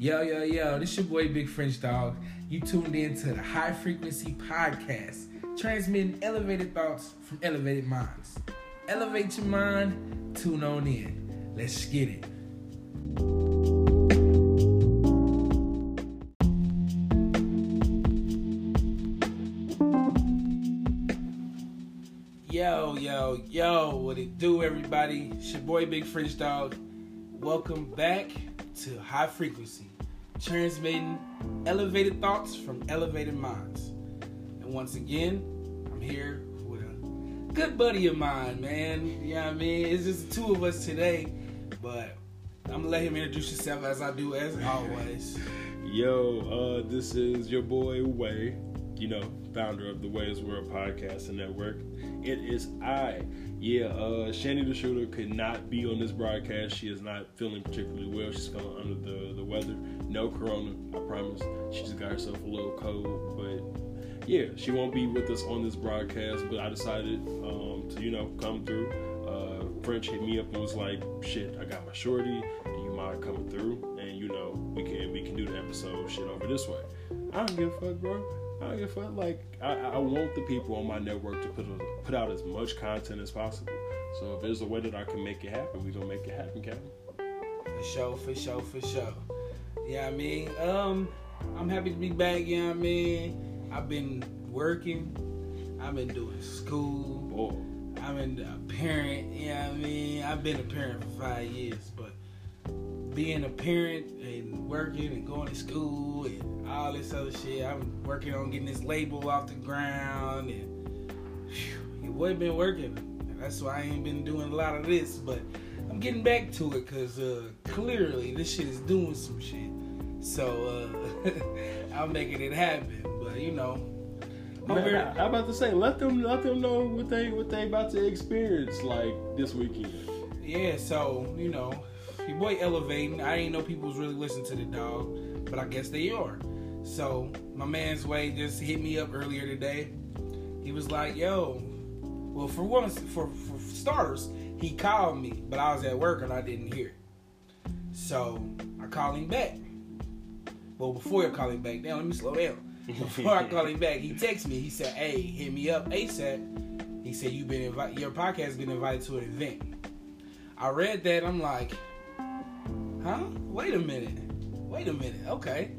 Yo, yo, yo, this your boy Big French Dog. You tuned in to the High Frequency Podcast, transmitting elevated thoughts from elevated minds. Elevate your mind, tune on in. Let's get it. Yo, yo, yo, what it do, everybody? It's your boy Big French Dog. Welcome back to High Frequency, transmitting elevated thoughts from elevated minds. And once again, I'm here with a good buddy of mine, man. You know what I mean? It's just the two of us today, but I'm gonna let him introduce himself as I do as always. Yo, uh, this is your boy Wei, you know, founder of the Wei's World Podcast and Network. It is I. Yeah, uh, the Shoota could not be on this broadcast. She is not feeling particularly well. She's feeling under the, the weather. No corona, I promise. She just got herself a little cold. But yeah, she won't be with us on this broadcast. But I decided um, to, you know, come through. Uh, French hit me up and was like, shit, I got my shorty. Do you mind coming through? And, you know, we can we can do the episode shit over this way. I don't give a fuck, bro. I don't give a fuck. Like, I, I want the people on my network to put a, put out as much content as possible. So if there's a way that I can make it happen, we gonna make it happen, Captain. For sure, for sure, for sure. Yeah, I mean, um, I'm happy to be back. You know I mean? I've been working. I've been doing school. Boy, I've been a parent. You know what I mean? I've been a parent for five years, but being a parent and working and going to school and all this other shit, I'm working on getting this label off the ground and whew, your boy been working. That's why I ain't been doing a lot of this, but I'm getting back to it because uh, clearly this shit is doing some shit. So uh, I'm making it happen. But you know, I'm Man, I, I'm about to say, let them let them know what they what they about to experience like this weekend. yeah. So you know, your boy elevating. I didn't know people was really listening to the dog, but I guess they are. So my man's Wei just hit me up earlier today. He was like, "Yo, well for one, for for starters, he called me, but I was at work and I didn't hear. So I called him back. Well, before I call him back, now let me slow down. Before I call him back, he texted me. He said, "Hey, hit me up ASAP." He said, "You've been invited. Your podcast has been invited to an event." I read that. I'm like, "Huh? Wait a minute. Wait a minute. Okay."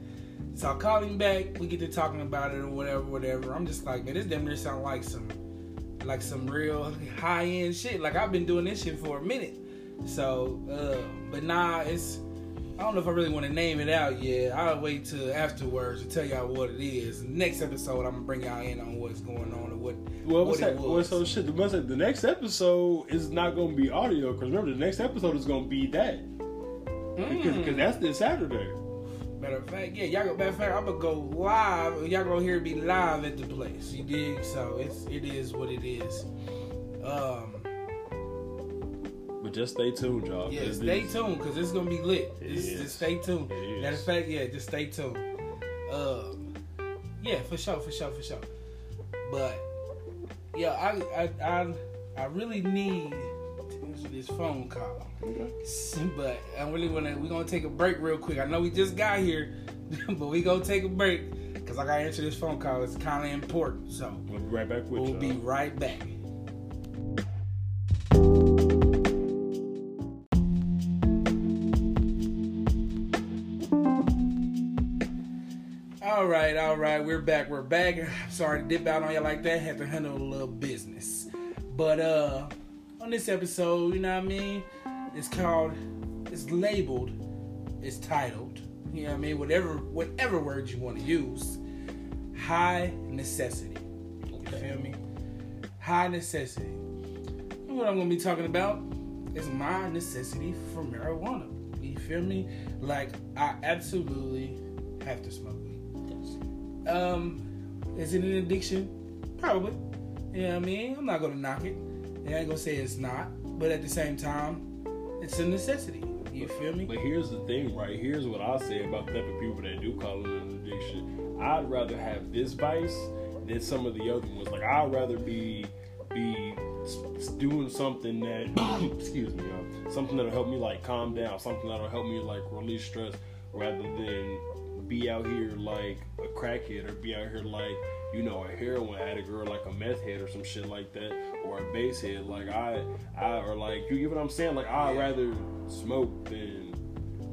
So I called him back. We get to talking about it or whatever, whatever. I'm just like, man, this damn near sound like some, like some real high end shit. Like I've been doing this shit for a minute. So, uh, but nah, it's. I don't know if I really want to name it out yet. I'll wait till afterwards to tell y'all what it is. Next episode, I'm gonna bring y'all in on what's going on and what Well, what that? Well, so shit. The, the next episode is not going to be audio because remember the next episode is going to be that because Mm. because that's this Saturday. Matter of fact, yeah, y'all go. Matter of fact, I'm gonna go live. Y'all gonna hear me live at the place. You dig? So it's it is what it is. Um, But just stay tuned, y'all. yeah, stay tuned because it's gonna be lit. It Just, is. just stay tuned. It is. Matter of fact, yeah, just stay tuned. Um, yeah, for sure, for sure, for sure. But yeah, I I I, I really need answer this phone call. Okay. But I really wanna we're gonna take a break real quick. I know we just got here, but we gonna take a break because I gotta answer this phone call. It's kind of important. So We'll be right back with we'll y'all. be right back. All right, all right, we're back. We're back. Sorry to dip out on you like that. Had to handle a little business. But uh on this episode, you know what I mean? It's called it's labeled, it's titled, you know what I mean? Whatever whatever word you want to use. High necessity. You feel me? High necessity. And what I'm gonna be talking about is my necessity for marijuana. You feel me? Like I absolutely have to smoke weed. Um, is it an addiction? Probably. You know what I mean? I'm not gonna knock it. I ain't gonna say it's not, but at the same time, it's a necessity. You feel me? But here's the thing, right? Here's what I say about the type of people that do call it an addiction. I'd rather have this vice than some of the other ones. Like I'd rather be be doing something that excuse me, y'all, something that'll help me like calm down, something that'll help me like release stress rather than be out here like a crackhead or be out here like you know a heroin addict or like a meth head or some shit like that or a base head. Like I, I or like you get what I'm saying. Like I'd Yeah. rather smoke than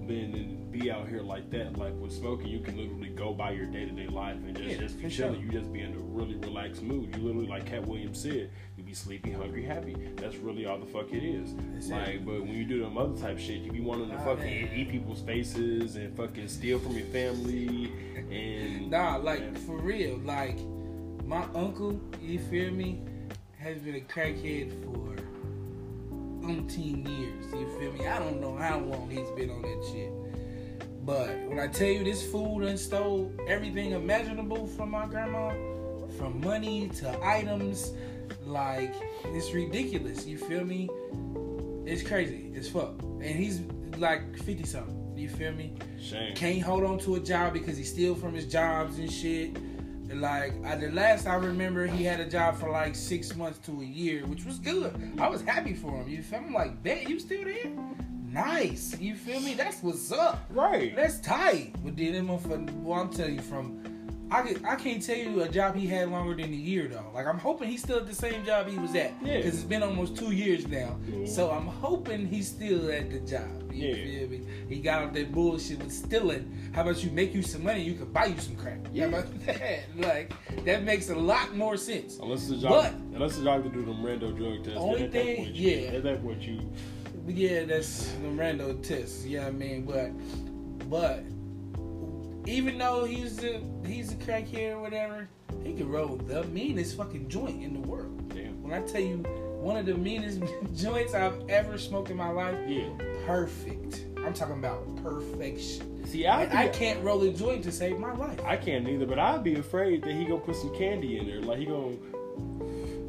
than than be out here like that. Like with smoking, you can literally go by your day to day life and just Yeah, just be chilling. sure. You just be in a really relaxed mood. You literally like Katt Williams said, be sleepy, hungry, happy. That's really all the fuck it is. That's it. like, but when you do them other type shit, you be wanting to Nah, fucking man. eat people's faces and fucking steal from your family and Nah, like and- for real. Like my uncle, you feel me, has been a crackhead for umpteen years. You feel me? I don't know how long he's been on that shit. But when I tell you this fool done stole everything imaginable from my grandma, from money to items, like it's ridiculous. You feel me? It's crazy. It's fuck. And he's like fifty something. You feel me? shame. can't hold on to a job because he steal from his jobs and shit. Like I, the last I remember, he had a job for like six months to a year, which was good. I was happy for him. You feel me? Like, bet you still there? Nice. You feel me? That's what's up. Right. That's tight. But then them motherfuckers, well, I'm telling you from. I, can, I can't tell you a job he had longer than a year though. Like I'm hoping he's still at the same job he was at. Yeah. Because it's been almost two years now. Mhm. So I'm hoping he's still at the job. You Yeah. feel me? He got off that bullshit with stealing. How about you make you some money? You could buy you some crap. Yeah. How about that? Like that makes a lot more sense. Unless the job, But- unless the doctor do them rando drug tests. Only thing- point, you- yeah. At that point, you. Yeah, that's the rando test. Yeah, I mean, but but even though he's a he's a crackhead or whatever, he can roll the meanest fucking joint in the world. Damn. When I tell you one of the meanest joints I've ever smoked in my life, Yeah. perfect. I'm talking about perfection. See, I, And I can't roll a joint to save my life. I can't neither, but I'd be afraid that he gonna put some candy in there. Like he gonna.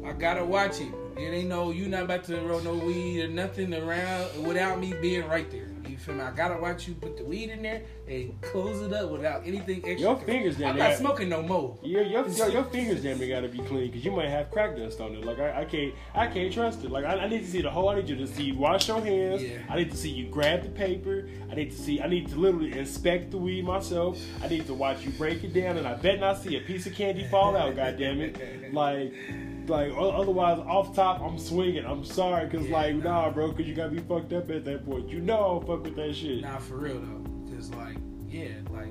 I gotta watch it. It ain't no you not about to roll no weed or nothing around without me being right there. You feel me? I gotta watch you put the weed in there and close it up without anything extra. Your fingers down I'm not smoking no more. Your your, your, your fingers damn near gotta be clean because you might have crack dust on it. Like I, I can't I can't trust it. Like I, I need to see the whole. I need you to see you wash your hands. Yeah. I need to see you grab the paper. I need to see. I need to literally inspect the weed myself. I need to watch you break it down, and I bet not see a piece of candy fall out. God damn it! Like. Like otherwise, off top, I'm swinging. I'm sorry, cause Yeah, like nah. nah, bro, cause you gotta be fucked up at that point. You know I don't fuck with that shit. Nah, for real though. Cause like, yeah, like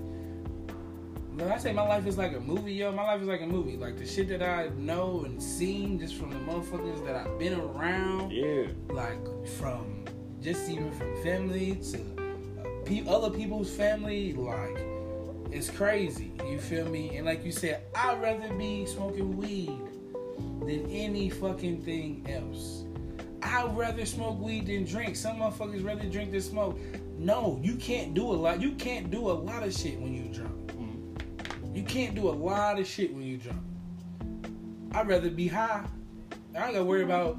when I say my life is like a movie, yo, my life is like a movie. Like the shit that I know and seen just from the motherfuckers that I've been around. Yeah, like from just even from family to uh, pe- other people's family like it's crazy you feel me and like you said i'd rather be smoking weed than any fucking thing else i'd rather smoke weed than drink some motherfuckers rather drink than smoke no you can't do a lot you can't do a lot of shit when you drunk Mhm. you can't do a lot of shit when you drunk i'd rather be high i don't gotta worry about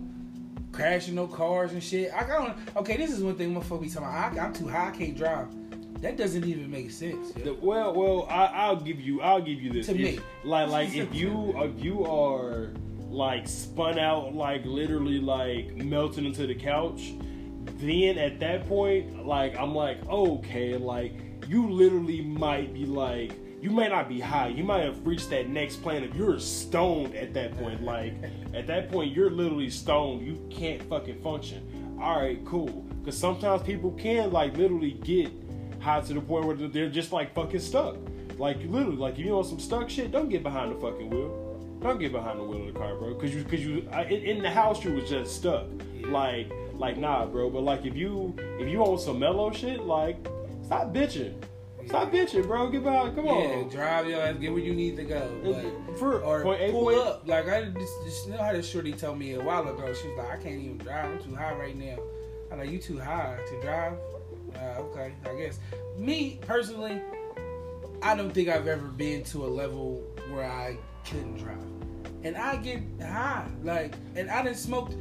crashing no cars and shit. I don't. Okay, this is one thing motherfucker be talking about. I, I'm too high, I can't drive. That doesn't even make sense. The- well, well, I, I'll give you, I'll give you this. To me. like, like if you, if you are like spun out, like literally like melting into the couch, then at that point, like I'm like, okay, like you literally might be like, you may not be high, you might have reached that next plane of you're stoned at that point. Like at that point, you're literally stoned. You can't fucking function. All right, cool. Because sometimes people can like literally get high to the point where they're just like fucking stuck. Like literally, like if you on some stuck shit, don't get behind the fucking wheel. Don't get behind the wheel of the car, bro. Cause you, cause you, I, in, the house you was just stuck. Yeah. Like, like nah, bro. But like if you, if you on some mellow shit, like stop bitching. Stop bitching, bro. Get behind. Come on. Yeah, on. drive your ass, get where you need to go. But, For or point pull point- up. Like I just, just know how this shorty told me a while ago. She was like, I can't even drive. I'm too high right now. I'm like, you too high to drive? Uh, okay, I guess. Me personally, I don't think I've ever been to a level where I couldn't drive. And I get high, like, and I done smoked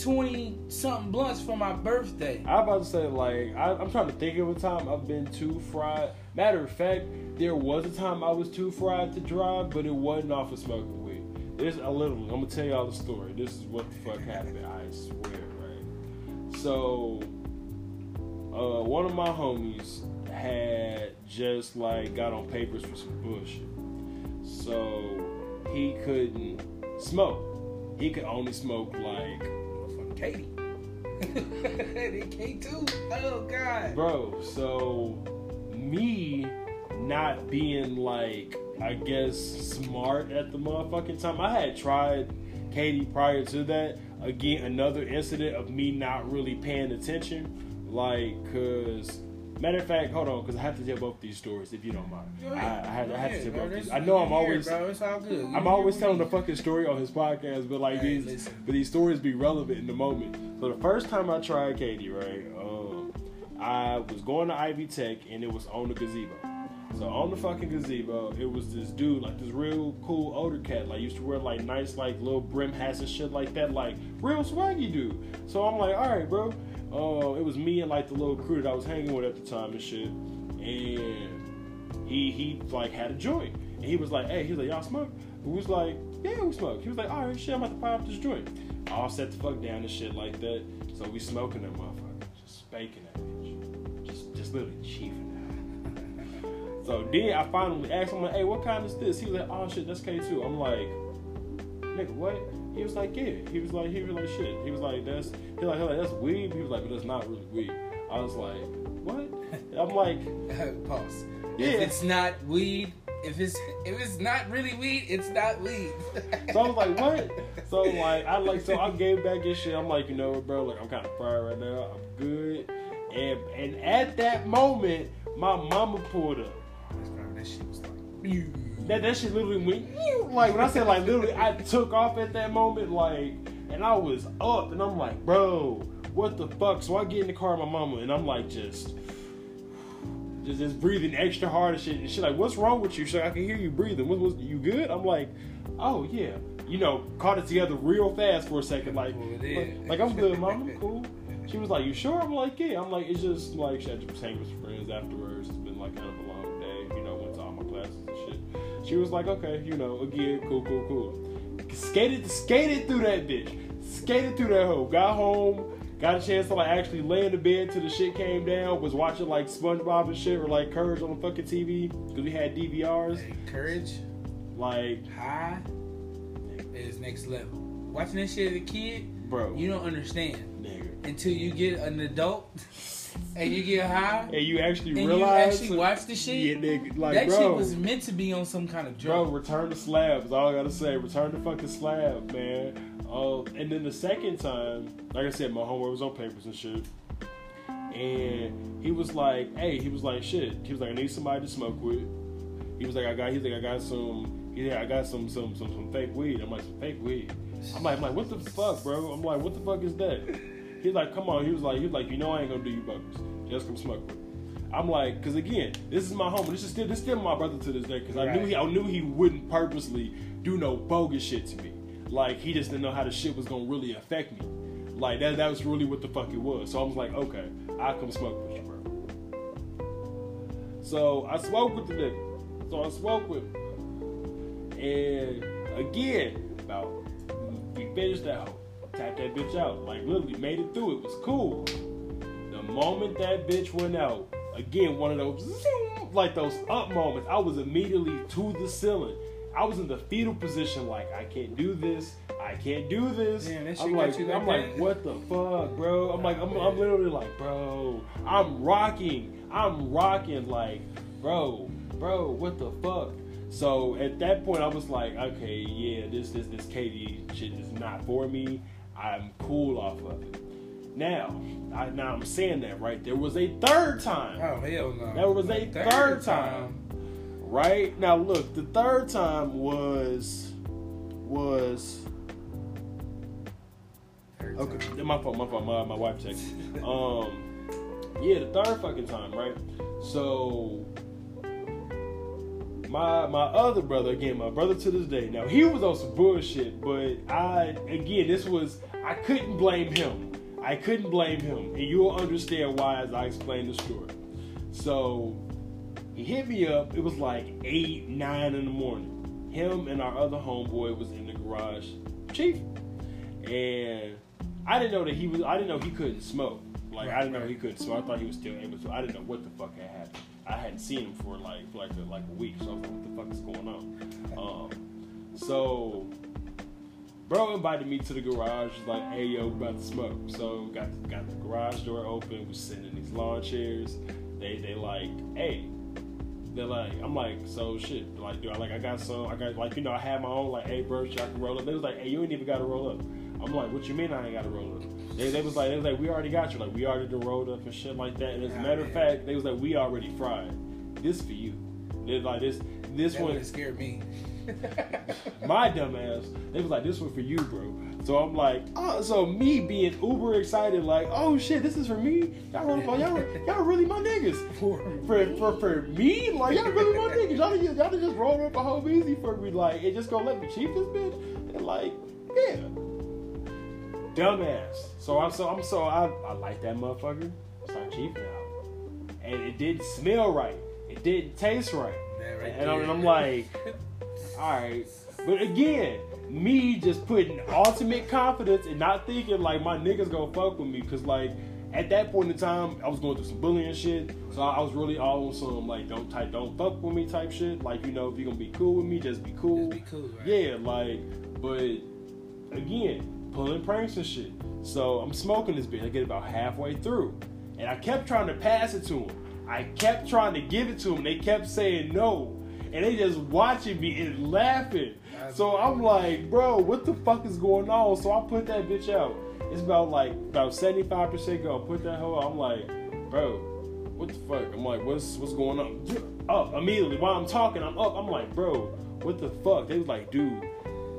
twenty something blunts for my birthday. I was about to say like I, I'm trying to think of a time I've been too fried. Matter of fact, there was a time I was too fried to drive, but it wasn't off of smoking weed. There's a little. I'm gonna tell y'all the story. This is what the fuck happened. I swear, right? So, uh, one of my homies had just like got on papers for some bullshit. So he couldn't smoke. He could only smoke like Fuck K2. K too. Oh God. bro. So me not being like I guess smart at the motherfucking time. I had tried K2 prior to that. Again, another incident of me not really paying attention. Like, cause matter of fact, hold on, cause I have to tell both these stories if you don't mind. I. I have, I have to tell both these. I know I'm always bro. It's all good. I'm always telling the fucking story on his podcast, but like these, but these stories be relevant in the moment. So the first time I tried K2, right, um, I was going to Ivy Tech and it was on the gazebo. So on the fucking gazebo, it was this dude, like this real cool older cat, like used to wear like nice like little brim hats and shit like that, like real swaggy dude. So I'm like, all right, bro. Uh, it was me and like the little crew that I was hanging with at the time and shit, and he he like had a joint, and he was like, hey, he was like, y'all smoke? We was like, yeah, we smoke. He was like, all right, shit, I'm about to up this joint. All set the fuck down and shit like that. So we smoking that motherfucker, just spanking that bitch, just just literally chiefing that. So then I finally asked him like, hey, what kind is this? He was like, oh shit, that's K2. I'm like, nigga, what? He was like, yeah. He was like, he was like, shit. He was like, that's, he was like, he like, that's weed. He was like, but that's not really weed. I was like, what? I'm like, Pause. Yeah. If it's not weed, if it's if it's not really weed, it's not weed. So I was like, what? So like I like so I gave back his shit. I'm like, you know what, bro? Like I'm kind of fried right now. I'm good. And and at that moment, my mama pulled up. that shit was like. That that shit literally went like when I said like literally I took off at that moment like and I was up and I'm like, bro, what the fuck? So I get in the car with my mama and I'm like just just, just breathing extra hard and shit. And she's like, "What's wrong with you?" She's like, "I can hear you breathing. What was you good?" I'm like, "Oh yeah." You know, caught it together real fast for a second. Like, like, like, I'm good, mama cool. She was like, "You sure?" I'm like, "Yeah." I'm like, "It's just like she had to hang with friends afterwards. It's been like kind of She was like, "Okay, you know, again, cool, cool, cool." Skated, skated through that bitch. Skated through that hoe. Got home. Got a chance to like actually lay in the bed till the shit came down. Was watching like SpongeBob and shit or like Courage on the fucking TV because we had DVRs. Hey, courage Like, high is next level. Watching this shit as a kid, bro, you don't understand nigga. until you get an adult and you get high And you actually and you realize, actually watch the shit. yeah, nigga, like, that bro, shit was meant to be on some kind of drug. bro, return the slabs. All I gotta say, return the fucking slab, man. Uh, and then the second time, like I said, my homework was on papers and shit. And he was like, "Hey," he was like, "Shit." He was like, "I need somebody to smoke with." He was like, "I got." He's like, "I got some." He's like, "I got some some some some fake weed." I'm like, "Some fake weed." I'm like, I'm like, "What the fuck, bro?" I'm like, "What the fuck is that?" He's like, "Come on." He was like, "He was like, you know, I ain't gonna do you buggers. Just come smoke with." me." I'm like, because again, this is my home. This is still this is still my brother to this day. Because I knew he I knew he wouldn't purposely do no bogus shit to me. Like he just didn't know how the shit was gonna really affect me. Like that that was really what the fuck it was. So I was like, okay, I'll come smoke with you, bro. So I smoked with the nigga. So I smoked with him. And again, about we finished that hoe. Tapped that bitch out. Like literally made it through. It was cool. The moment that bitch went out, again, one of those zoom, like those up moments, I was immediately to the ceiling. I was in the fetal position, like I can't do this. I can't do this. Damn, I'm like I'm like, what the fuck, bro? I'm like, I'm, I'm literally like, bro, I'm rocking, I'm rocking, like, bro, bro, what the fuck? So at that point, I was like, okay, yeah, this, this, this K2 shit is not for me. I'm cool off of it. Now, I, now I'm saying that right. There was a third time. Oh hell no! That was a third time. Right now, look, the third time was was Third okay. time. My fault, my fault. My my wife texted. Um, yeah, the third fucking time, right? So my my other brother, again, my brother to this day. Now he was on some bullshit, but I again, this was I couldn't blame him. I couldn't blame him, and you'll understand why as I explain the story. So he hit me up. It was like eight, nine in the morning. Him and our other homeboy was in the garage, chief, and I didn't know that he was. I didn't know he couldn't smoke. Like I didn't know he couldn't smoke. I thought he was still able to. I didn't know what the fuck had happened. I hadn't seen him for like for like a, like a week. So I was like, what the fuck is going on? Um, so bro invited me to the garage. Like, hey yo, we about to smoke. So got got the garage door open. Was sitting in these lawn chairs. They they like, hey. They're like, I'm like, so shit. Like, do I like I got some? I got like, you know, I have my own like, hey, bro, y'all can roll up. They was like, hey, you ain't even got to roll up. I'm like, what you mean I ain't got to roll up? They, they was like, they was like, we already got you. Like, we already done rolled up and shit like that. And as a matter of fact, they was like, we already fried. This for you. They like this. This That one scared me. my dumb ass, they was like, this one for you, bro. So I'm like, oh, so me being uber excited, like, oh shit, this is for me. Y'all, up- y'all, y'all really my niggas. For, for, for for me, like y'all really my niggas. Y'all, y'all, y'all just roll up a whole easy for me, like, and just gonna let me cheat this bitch. And like, yeah, dumbass. So I'm so I'm so I, I like that motherfucker. It's Start cheating out, and it didn't smell right. It didn't taste right. Right and, I'm, and. I'm like, all right. But again, me just putting ultimate confidence and not thinking like my niggas gonna fuck with me because like at that point in time I was going through some bullying shit. So I was really all on some like don't type don't fuck with me type shit. Like you know if you're gonna be cool with me, just be cool. Just be cool, right? Yeah, like but again pulling pranks and shit. So I'm smoking this bitch. I get about halfway through, and I kept trying to pass it to him. I kept trying to give it to him. They kept saying no, and they just watching me and laughing. So I'm like, bro, what the fuck is going on? So I put that bitch out. It's about like about 75% go. Put that hoe out. I'm like, bro, what the fuck? I'm like, what's what's going on? Up immediately while I'm talking, I'm up. I'm like, bro, what the fuck? They was like, dude,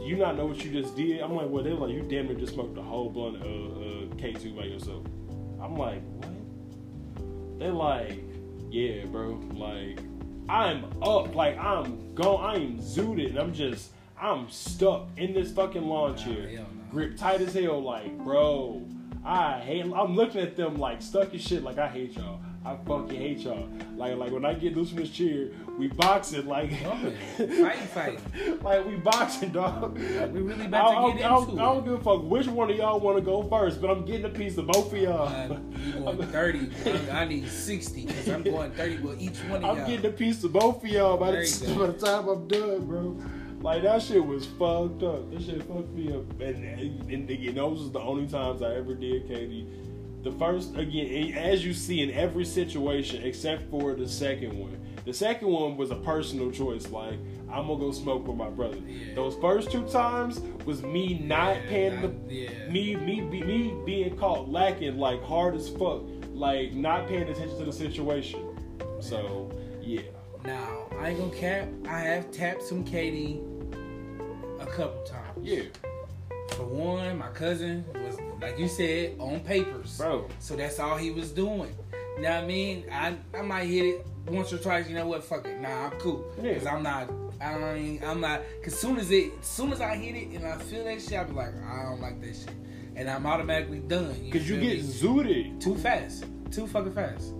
you not know what you just did? I'm like, well, they were like, you damn near just smoked a whole blunt of uh, K2 by yourself. I'm like, what? They're like, yeah, bro. Like, I'm up. Like, I'm gone. I am zooted. And I'm just, I'm stuck in this fucking lawn chair. Grip tight as hell. Like, bro, I hate, I'm looking at them like stuck as shit. Like, I hate y'all. I fucking hate y'all. Like, like when I get loose from this chair, we boxing. Like, fighting, fighting. like we boxing, dog. We really I, about I, to get I don't- into I don't give a fuck which one of y'all want to go first, but I'm getting a piece of both of y'all. Uh, you going 30. I- I need 60 because I'm going 30 with each one of I'm y'all. getting a piece of both of y'all by the, by the time I'm done, bro. Like that shit was fucked up. That shit fucked me up. And, and, and again, those was the only times I ever did, K2. The first, again, as you see in every situation except for the second one. The second one was a personal choice. Like I'm gonna go smoke with my brother. Yeah. Those first two times was me not Yeah, paying the yeah. me me be, me being caught lacking like hard as fuck, like not paying attention to the situation. So yeah. Now, I ain't gonna cap. I have tapped some K2 a couple times. Yeah, For one, my cousin like you said, on papers. bro. So that's all he was doing. You know what I mean? I I might hit it once or twice. You know what? Fuck it. Nah, I'm cool. Yeah. Cause I'm not. I mean, I'm not. Cause soon as it, soon as I hit it and I feel that shit, I be like, I don't like that shit, and I'm automatically done. Cause you get me? zooted. too fast, too fucking fast,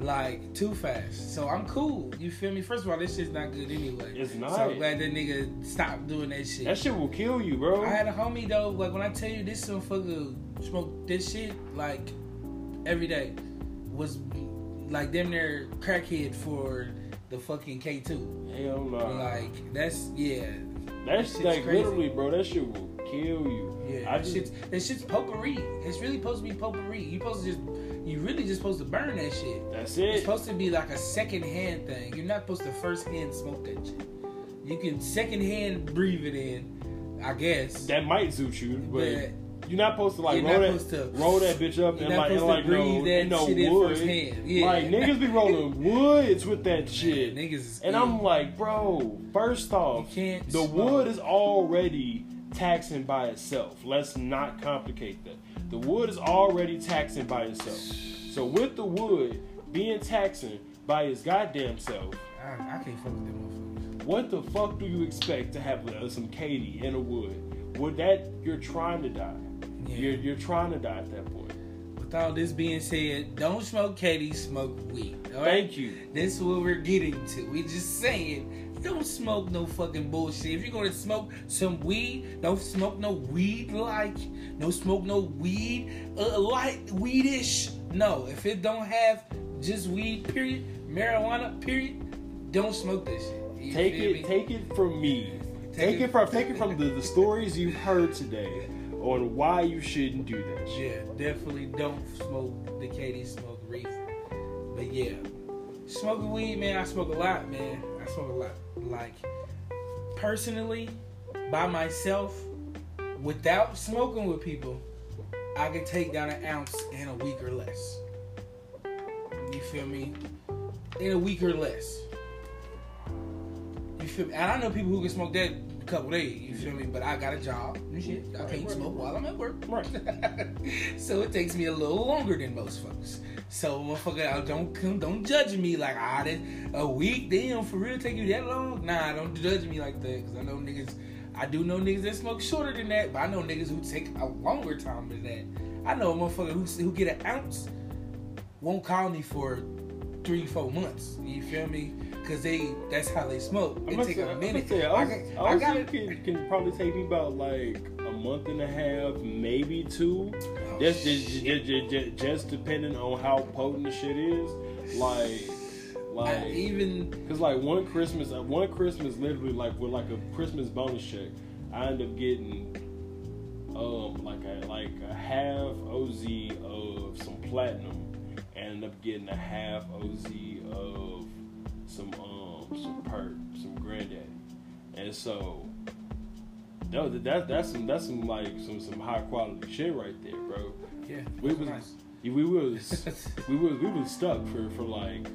like too fast. So I'm cool. You feel me? First of all, this shit's not good anyway. It's So not. I'm glad that nigga stopped doing that shit. That shit will kill you, bro. I had a homie though, like when I tell you this motherfucker smoked this shit like every day was like damn near crackhead for the fucking K two. Hell no. Like that's yeah. That's shit's like crazy. literally, bro. That shit will kill you. Yeah, I that just, shit's that shit's potpourri. It's really supposed to be potpourri. You supposed to just you really just supposed to burn that shit. that's it. It's supposed to be like a second hand thing. You're not supposed to first hand smoke that shit. You can second hand breathe it in, I guess. That might zoot you, but But- you're not supposed to like roll that, to- roll that bitch up and like and like no, that no shit in wood. Yeah. Like niggas be rolling woods with that shit. niggas is and good. I'm like, bro. First off, the smoke. wood is already taxing by itself. Let's not complicate that. The wood is already taxing by itself. So with the wood being taxing by its goddamn self, I, I can't fuck with them motherfuckers. what the fuck do you expect to have uh, some K2 in a wood? Would that you're trying to die? Yeah. You're you're trying to die at that point. With all this being said, don't smoke K2, smoke weed. All right? Thank you. This is what we're getting to. We just saying don't smoke no fucking bullshit. If you're gonna smoke some weed, don't smoke no weed like, no smoke no weed uh, like weedish. No, if it don't have just weed, period, marijuana, period, don't smoke this shit. You Take it, me? take it from me. Take Take, it- it from take it from the, the stories you've heard today on why you shouldn't do that shit. Yeah, definitely don't smoke the K2 smoke reefer. But yeah, smoking weed, man, I smoke a lot, man. I smoke a lot. Like, personally, by myself, without smoking with people, I can take down an ounce in a week or less. You feel me? In a week or less. You feel me? And I know people who can smoke that a couple days. You feel me? But I got a job and shit. I can't right, smoke right. while I'm at work. Right. so it takes me a little longer than most folks. So motherfucker, uh, don't come, don't judge me like ah, that a week damn for real take you that long. Nah, don't judge me like that because I know niggas. I do know niggas that smoke shorter than that, but I know niggas who take a longer time than that. I know a motherfucker who who get an ounce won't call me for three four months. You feel me? Because they that's how they smoke. It take say, a minute. say, I, I, can- I, I was got can, can probably take me about like month and a half, maybe two. Oh, Just, just, just, just, just depending on how potent the shit is. Like, I like, even cause like one Christmas, uh, one Christmas, literally like with like a Christmas bonus check, I end up getting um like a like a half OZ of some platinum, and end up getting a half OZ of some um some perk, some granddaddy, and so. No, that that's some that's some like some some high quality shit right there, bro. yeah, We was nice. we was we was we was stuck for for like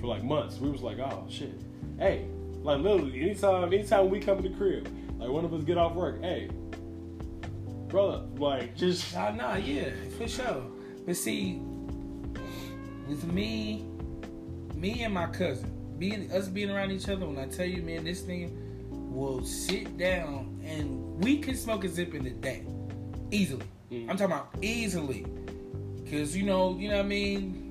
for like months. We was like, oh shit, hey, like literally anytime anytime we come to the crib, like one of us get off work, hey, brother, like just Nah, nah, yeah, for sure. But see, with me, me and my cousin, being us being around each other, when I tell you, man, this nigga will sit down and we can smoke a zip in a day, easily. Mm. I'm talking about easily, cause you know, you know what I mean.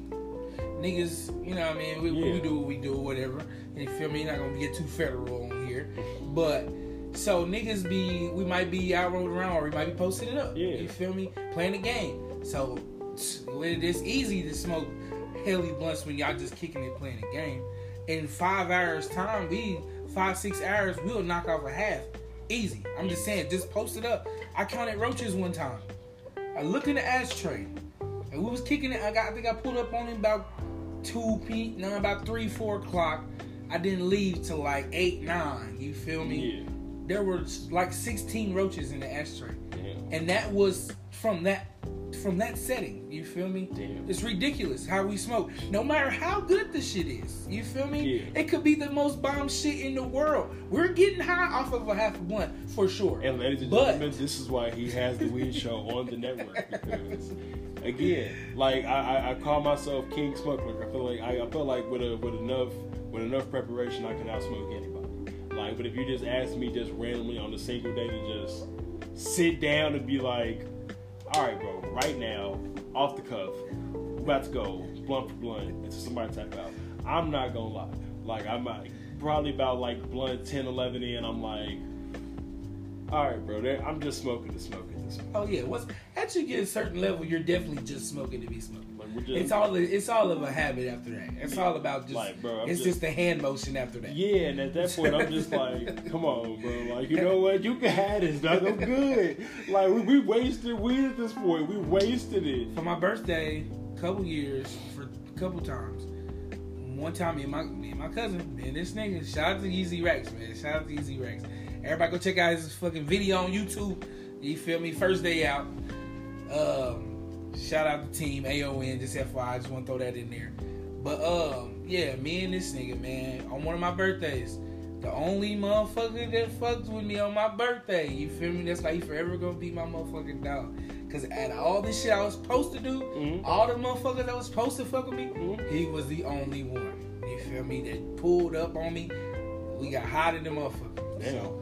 Niggas, you know what I mean. We, we do what we do, whatever. You feel me? Not gonna get too federal on here, but so niggas be, we might be out rolling around, or we might be posting it up. Yeah. You feel me? Playing the game. So it's easy to smoke Haley blunts when y'all just kicking it, playing the game. In five hours time, we five six hours, we'll knock off a half, easy. I'm just saying, just post it up. I counted roaches one time. I looked in the ashtray, and we was kicking it. I got, I think I pulled up on him about two p, no, about three, four o'clock. I didn't leave till like eight, nine. You feel me? yeah, There were like 16 roaches in the ashtray, damn, and that was from that from that setting. You feel me? damn, It's ridiculous how we smoke. No matter how good the shit is, you feel me? Yeah. It could be the most bomb shit in the world. We're getting high off of a half a blunt for sure. And ladies and But- gentlemen, this is why he has the weed show on the network because, again, like I, I, I call myself King Smuggler. I feel like I, I feel like with a, with enough with enough preparation, I can outsmoke anybody. Like, but if you just ask me just randomly on a single day to just sit down and be like, all right, bro, right now, off the cuff, about to go blunt for blunt until somebody tap out. I'm not gonna lie. Like, I'm like, probably about like blunt 10, 11 in, I'm like, all right, bro, I'm just smoking to smoke to smoke. oh yeah, once as you get a certain level, you're definitely just smoking to be smoking. Just, It's all it's all of a habit after that. It's all about just Like, bro, I'm it's just- just the hand motion after that. Yeah, and at that point, I'm just like, come on, bro. Like, you know what? You can have this, dog. I'm good. Like, we, we wasted weed at this point. We wasted it. For my birthday, couple years, for a couple times. One time, me and my me and my cousin, man, this nigga, shout out to Easy Rex, man. Shout out to Easy Rex. Everybody go check out his fucking video on YouTube. You feel me? First day out. Um, shout out to team AON. Just FYI, I just want to throw that in there. But um, yeah, me and this nigga, man, on one of my birthdays, the only motherfucker that fucks with me on my birthday. You feel me? That's why he forever gonna be my motherfucking dog. Cause at all this shit I was supposed to do, Mhm. all the motherfuckers that was supposed to fuck with me, Mhm. he was the only one. You feel me? That pulled up on me. We got hot in the motherfucker. Damn. So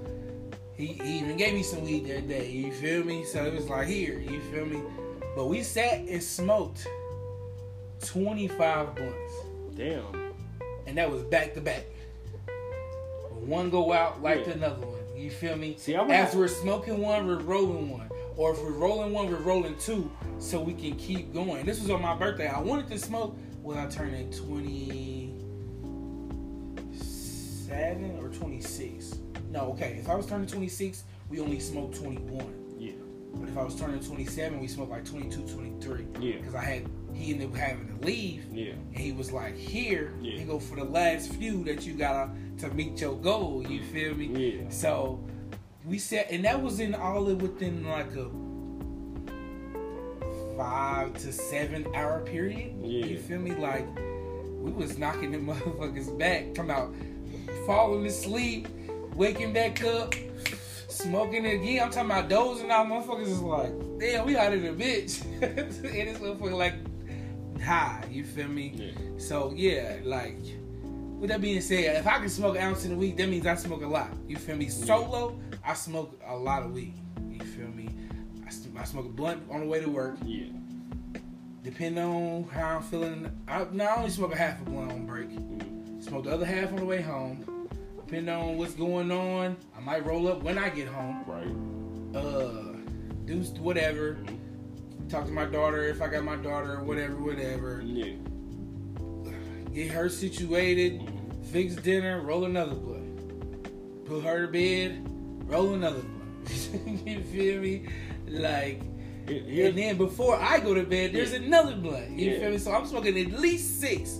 he, he even gave me some weed that day. You feel me? So it was like here. You feel me? But we sat and smoked twenty five blunts, Damn. and that was back to back. one go out, light Yeah. another one. You feel me? See, I As we're smoking one, we're rolling one. Or if we're rolling one, we're rolling two, so we can keep going. This was on my birthday. I wanted to smoke when I turned in 27 or 26. No, okay. If I was turning 26, we only smoked 21. But if I was turning 27, we smoked like 22, 23. Yeah. Because I had, he ended up having to leave. Yeah. And he was like, here, Yeah. you go for the last few that you gotta to meet your goal. You mm. feel me? Yeah. So we said, and that was in all of within like a five to seven hour period. Yeah. You feel me? Like we was knocking them motherfuckers back, come out, falling asleep, waking back up, smoking it again. I'm talking about dozing out. Motherfuckers is like, damn, we out of the bitch, and this motherfucker like high. You feel me? Yeah. So yeah, like with that being said, if I can smoke an ounce in a week, that means I smoke a lot. You feel me? Solo, I smoke a lot of weed. You feel me? I, I smoke a blunt on the way to work. Yeah. Depending on how I'm feeling, I, no, I only smoke a half a blunt on break. Mhm. Smoke the other half on the way home. Depending on what's going on, I might roll up when I get home. Right. Uh, do whatever. Talk to my daughter if I got my daughter, whatever, whatever. Yeah. Get her situated. Mhm. fix dinner, roll another blunt. Put her to bed, roll another blunt. you feel me? Like, and then before I go to bed, there's Yeah. another blunt. You Yeah. feel me? So I'm smoking at least six,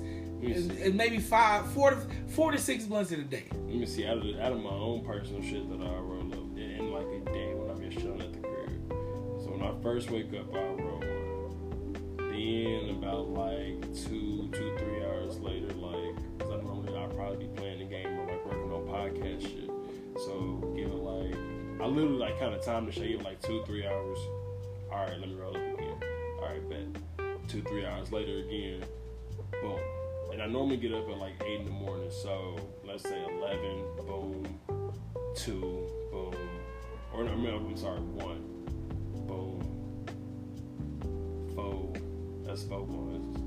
and, and maybe five, four to four to six blunts in a day. Let me see. Out of out of my own personal shit that I roll up in, in like a day when I'm just chilling at the crib. So when I first wake up, I roll one. Then about like two, two, three hours later, like, cause I normally I probably be playing the game or like working on podcast shit. So give it like I literally like kind of time to shake it like two, three hours. All right, let me roll up again. All right, bet. Two, three hours later again. Boom. And I normally get up at like eight in the morning. So let's say eleven, boom, two, boom, or no, I'm sorry, one, boom, four. That's four ones.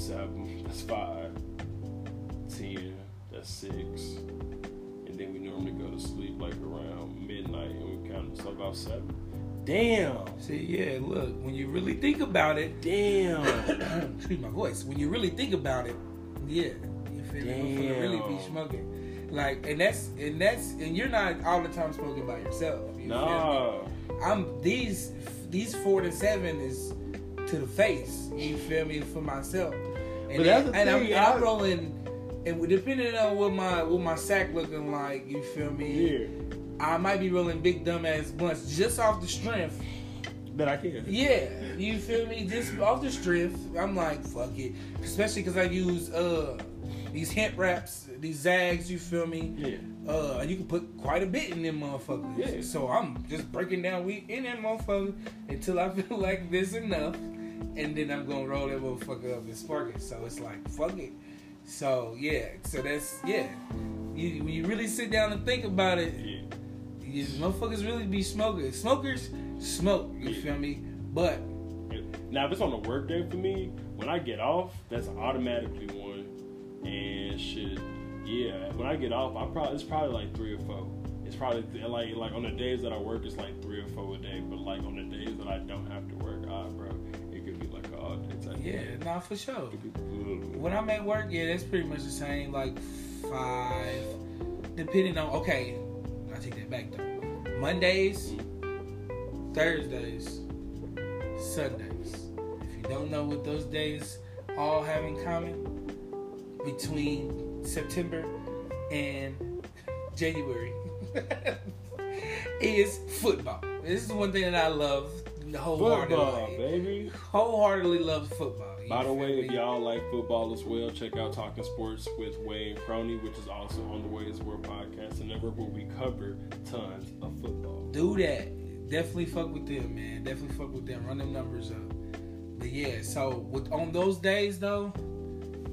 Seven. That's five. Ten. That's six. And then we normally go to sleep like around midnight, and we count so about seven. Damn. See, yeah, look, when you really think about it, Damn. excuse my voice. When you really think about it, yeah, you feel me? Motherfucker really be Damn. smoking. Like, and that's and that's and you're not all the time smoking by yourself. You feel me? I'm these these four to seven is to the face. You feel me for myself. And, But that's the and thing, I'm, I- I'm rolling, and depending on what my what my sack looking like, you feel me? Yeah. I might be rolling big dumbass blunts just off the strength. That I can. Yeah, you feel me? Just off the strength, I'm like fuck it. Especially because I use uh these hemp wraps, these zags. You feel me? Yeah. Uh, and you can put quite a bit in them motherfuckers. Yeah. So I'm just breaking down weed in that motherfucker until I feel like this enough, and then I'm gonna roll that motherfucker up and spark it. So it's like fuck it. So yeah, so that's yeah. You, when you really sit down and think about it, Yeah. You motherfuckers really be smoking. Smokers smoke. You feel me? But Now, if it's on a work day for me, when I get off, that's automatically one. And shit, yeah. When I get off, I probably it's probably like three or four. It's probably th- like like on the days that I work, it's like three or four a day. But like on the days that I don't have to work, ah, bro, it could be like an all day type. yeah, nah, for sure. Be- When I'm at work, yeah, that's pretty much the same. Like five, depending on. Okay, take that back though. Mondays, Thursdays, Sundays. If you don't know what those days all have in common, between September and January, is football. This is one thing that I love wholeheartedly. Football, baby. Wholeheartedly love football. By the way, if y'all like football as well, check out Talking Sports with Wayne Crony, which is also on the Wei Wei's World Podcast and Network, where we cover tons of football. do that. Definitely fuck with them, man. Definitely fuck with them. Run them numbers up. But yeah, so with on those days though,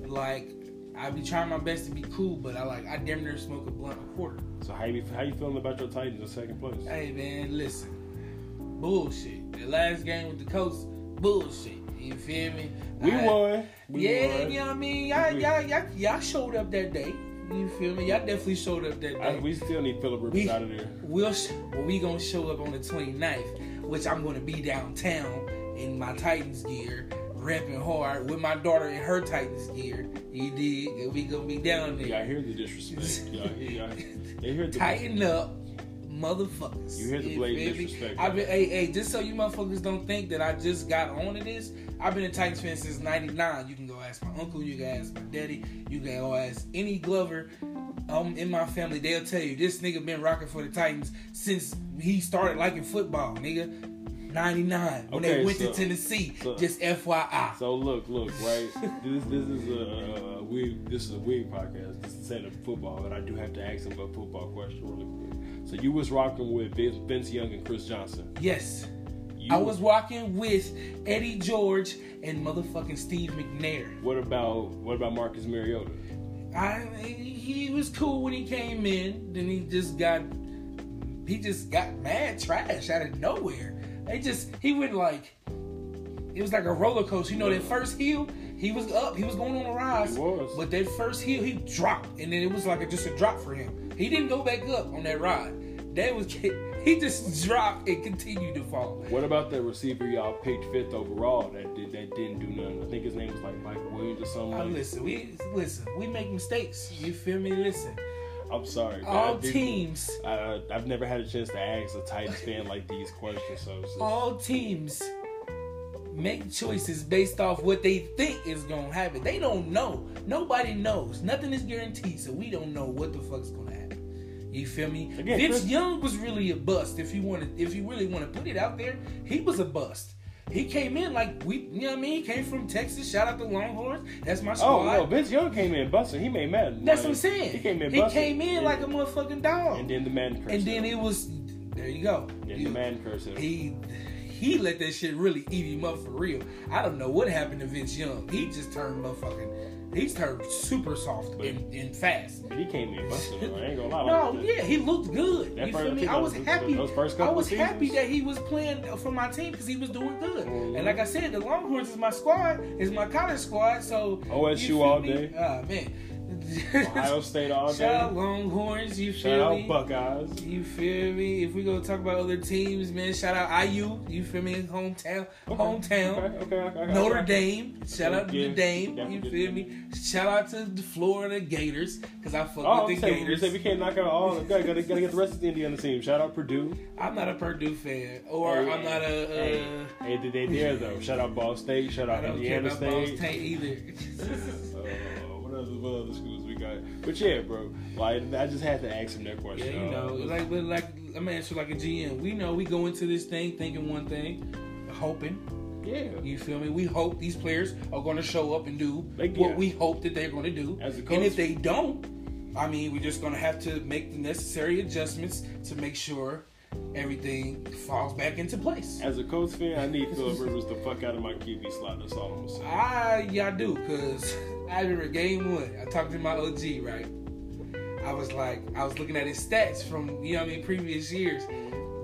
like I be trying my best to be cool, but I like I damn near smoke a blunt a quarter. So how you how you feeling about your Titans in second place? Hey man, listen, bullshit. The last game with the Colts, bullshit. You feel me? We I- won. We yeah, won. you know what I mean. Y'all, y'all, y'all, y'all showed up that day. You feel me? Y'all definitely showed up that I, day. we still need Philip Rivers We- out of there. We'll sh- well, we gonna show up on the 29th, which I'm gonna be downtown in my Titans gear, repping hard with my daughter in her Titans gear. You dig? We gonna be down there. Y'all hear the disrespect. Y'all hear, y'all, they hear the Tighten up, motherfuckers. You hear the blatant disrespect, I've been, hey, hey, just so you motherfuckers don't think that I just got onto this, I've been a Titans fan since '99. You can go ask my uncle, you can ask my daddy, you can go ask any Glover um in my family. They'll tell you this nigga been rocking for the Titans since he started liking football, nigga. '99 when they went so- to Tennessee. so- just FYI. So look, look, right. this this is a, a wig. This is a wig podcast. This is of football, but I do have to ask him a football question really quick. So you was rocking with Vince Young and Chris Johnson. yes. You, I was walking with Eddie George and motherfucking Steve McNair. What about what about Marcus Mariota? I he was cool when he came in. Then he just got he just got mad trash out of nowhere. They just he went like it was like a roller coaster. You know, that first heel, he was up, he was going on a rise. He was. But that first heel, he dropped, and then it was like a, just a drop for him. He didn't go back up on that ride. That was he just dropped and continued to fall. What about that receiver y'all picked fifth overall that did that didn't do nothing? I think his name was like Mike Williams or something. Uh, listen, we listen. We make mistakes. You feel me? Listen. I'm sorry. All I teams, I, I've never had a chance to ask a Titans fan like these questions. So just- all teams make choices based off what they think is gonna happen. They don't know. Nobody knows. Nothing is guaranteed, so we don't know what the fuck's gonna happen. You feel me? Again, Vince Chris- Young was really a bust. If you want to, if you really want to put it out there, he was a bust. He came in like we, you know what I mean? He came from Texas. Shout out the Longhorns. That's my squad. Oh squad. no, Vince Young came in busting. He made mad. That's what I'm saying. He came in. He came in And- like a motherfucking dog. And then the man curse. And then it was there. You go. You- the man curse. him. he he let that shit really eat him up for real. I don't know what happened to Vince Young. He just turned motherfucking. He's turned super soft and, and fast. He came in busting. I ain't gonna lie. No, yeah, he looked good. That you feel me? I was happy. those first couple I was happy that he was playing for my team because he was doing good. Mhm. And like I said, the Longhorns is my squad, is my college squad. So OSU all me? day. Ah man. Ohio State all day. Shout out. Longhorns. You feel Shout feel out? Buckeyes. You feel me? If we go talk about other teams, man, shout out IU. You feel me? Hometown, hometown. Okay, okay, okay, okay. Notre. Dame. Shout out to the Dame. You feel me? Shout out to the Florida Gators because I fuck Oh, with the saying, we Gators. said we can't knock out all. Gotta, gotta, gotta get the rest of the Indiana team. Shout out Purdue. I'm not a Purdue fan, or Hey, I'm not a. Uh, Hey, hey, did they dare though? Shout out Ball State. Shout I out don't Indiana care about Ball State. State either. Uh, what other, schools we got? But yeah, bro. Like I just had to ask him that question. yeah, you know, Uh, like, but like, I'm answer like a GM. We know we go into this thing thinking one thing, hoping. yeah. You feel me? We hope these players are going to show up and do Like, what yeah. we hope that they're going to do. As a coach. and if they don't, I mean, we're just going to have to make the necessary adjustments to make sure everything falls back into place. As a Colts fan, I need Philip Rivers the fuck out of my QB slot. That's all I'm gonna say. I, yeah, I do, because I remember game one, I talked to my OG, right? I was like, I was looking at his stats from, you know what I mean, previous years,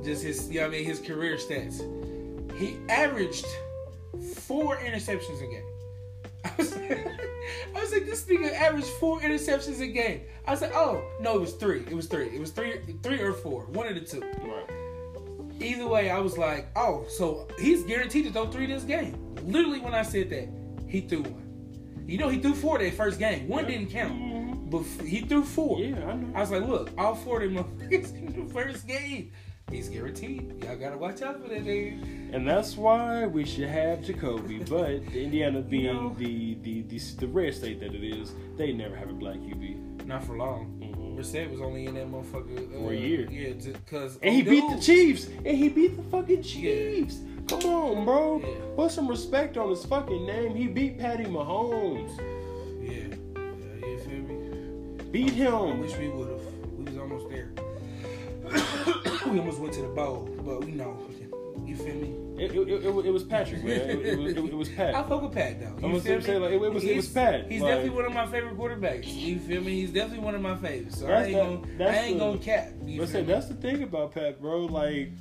just his, you know what I mean, his career stats. He averaged four interceptions a game. I was, I was like, this nigga averaged four interceptions a game. I was like, oh no, it was three. It was three. It was three, three or four. One of the two. Right. Either way, I was like, oh, so he's guaranteed to throw three this game. Literally, when I said that, he threw one. You know, he threw four that first game. One didn't count, Mhm. but he threw four. Yeah, I know. I was like, look, all four of them motherfuckers in the first game. He's guaranteed. Y'all gotta watch out for that dude. And that's why we should have Jacoby. But Indiana being know- the, the, the the rare state that it is, they never have a black QB. Not for long. Mhm. Brissett was only in that motherfucker uh, For a year. Yeah, because And he beat the Chiefs. And he beat the fucking Chiefs. Come on, bro. Yeah. Put some respect on his fucking name. He beat Patty Mahomes. Yeah, yeah, you feel me? Beat I him. wish we would have. We was almost there. we almost went to the bowl, but we know. You feel me? It, it, it, it was Patrick, man. It, was, it, was I Pat. fuck with Pat though. You I'm feel me? like it, was it was Pat. He's Like, definitely one of my favorite quarterbacks. You feel me? He's definitely one of my favorites. So I ain't the- gonna, I ain't the- gonna cap. You Let's say me? that's the thing about Pat, bro. Like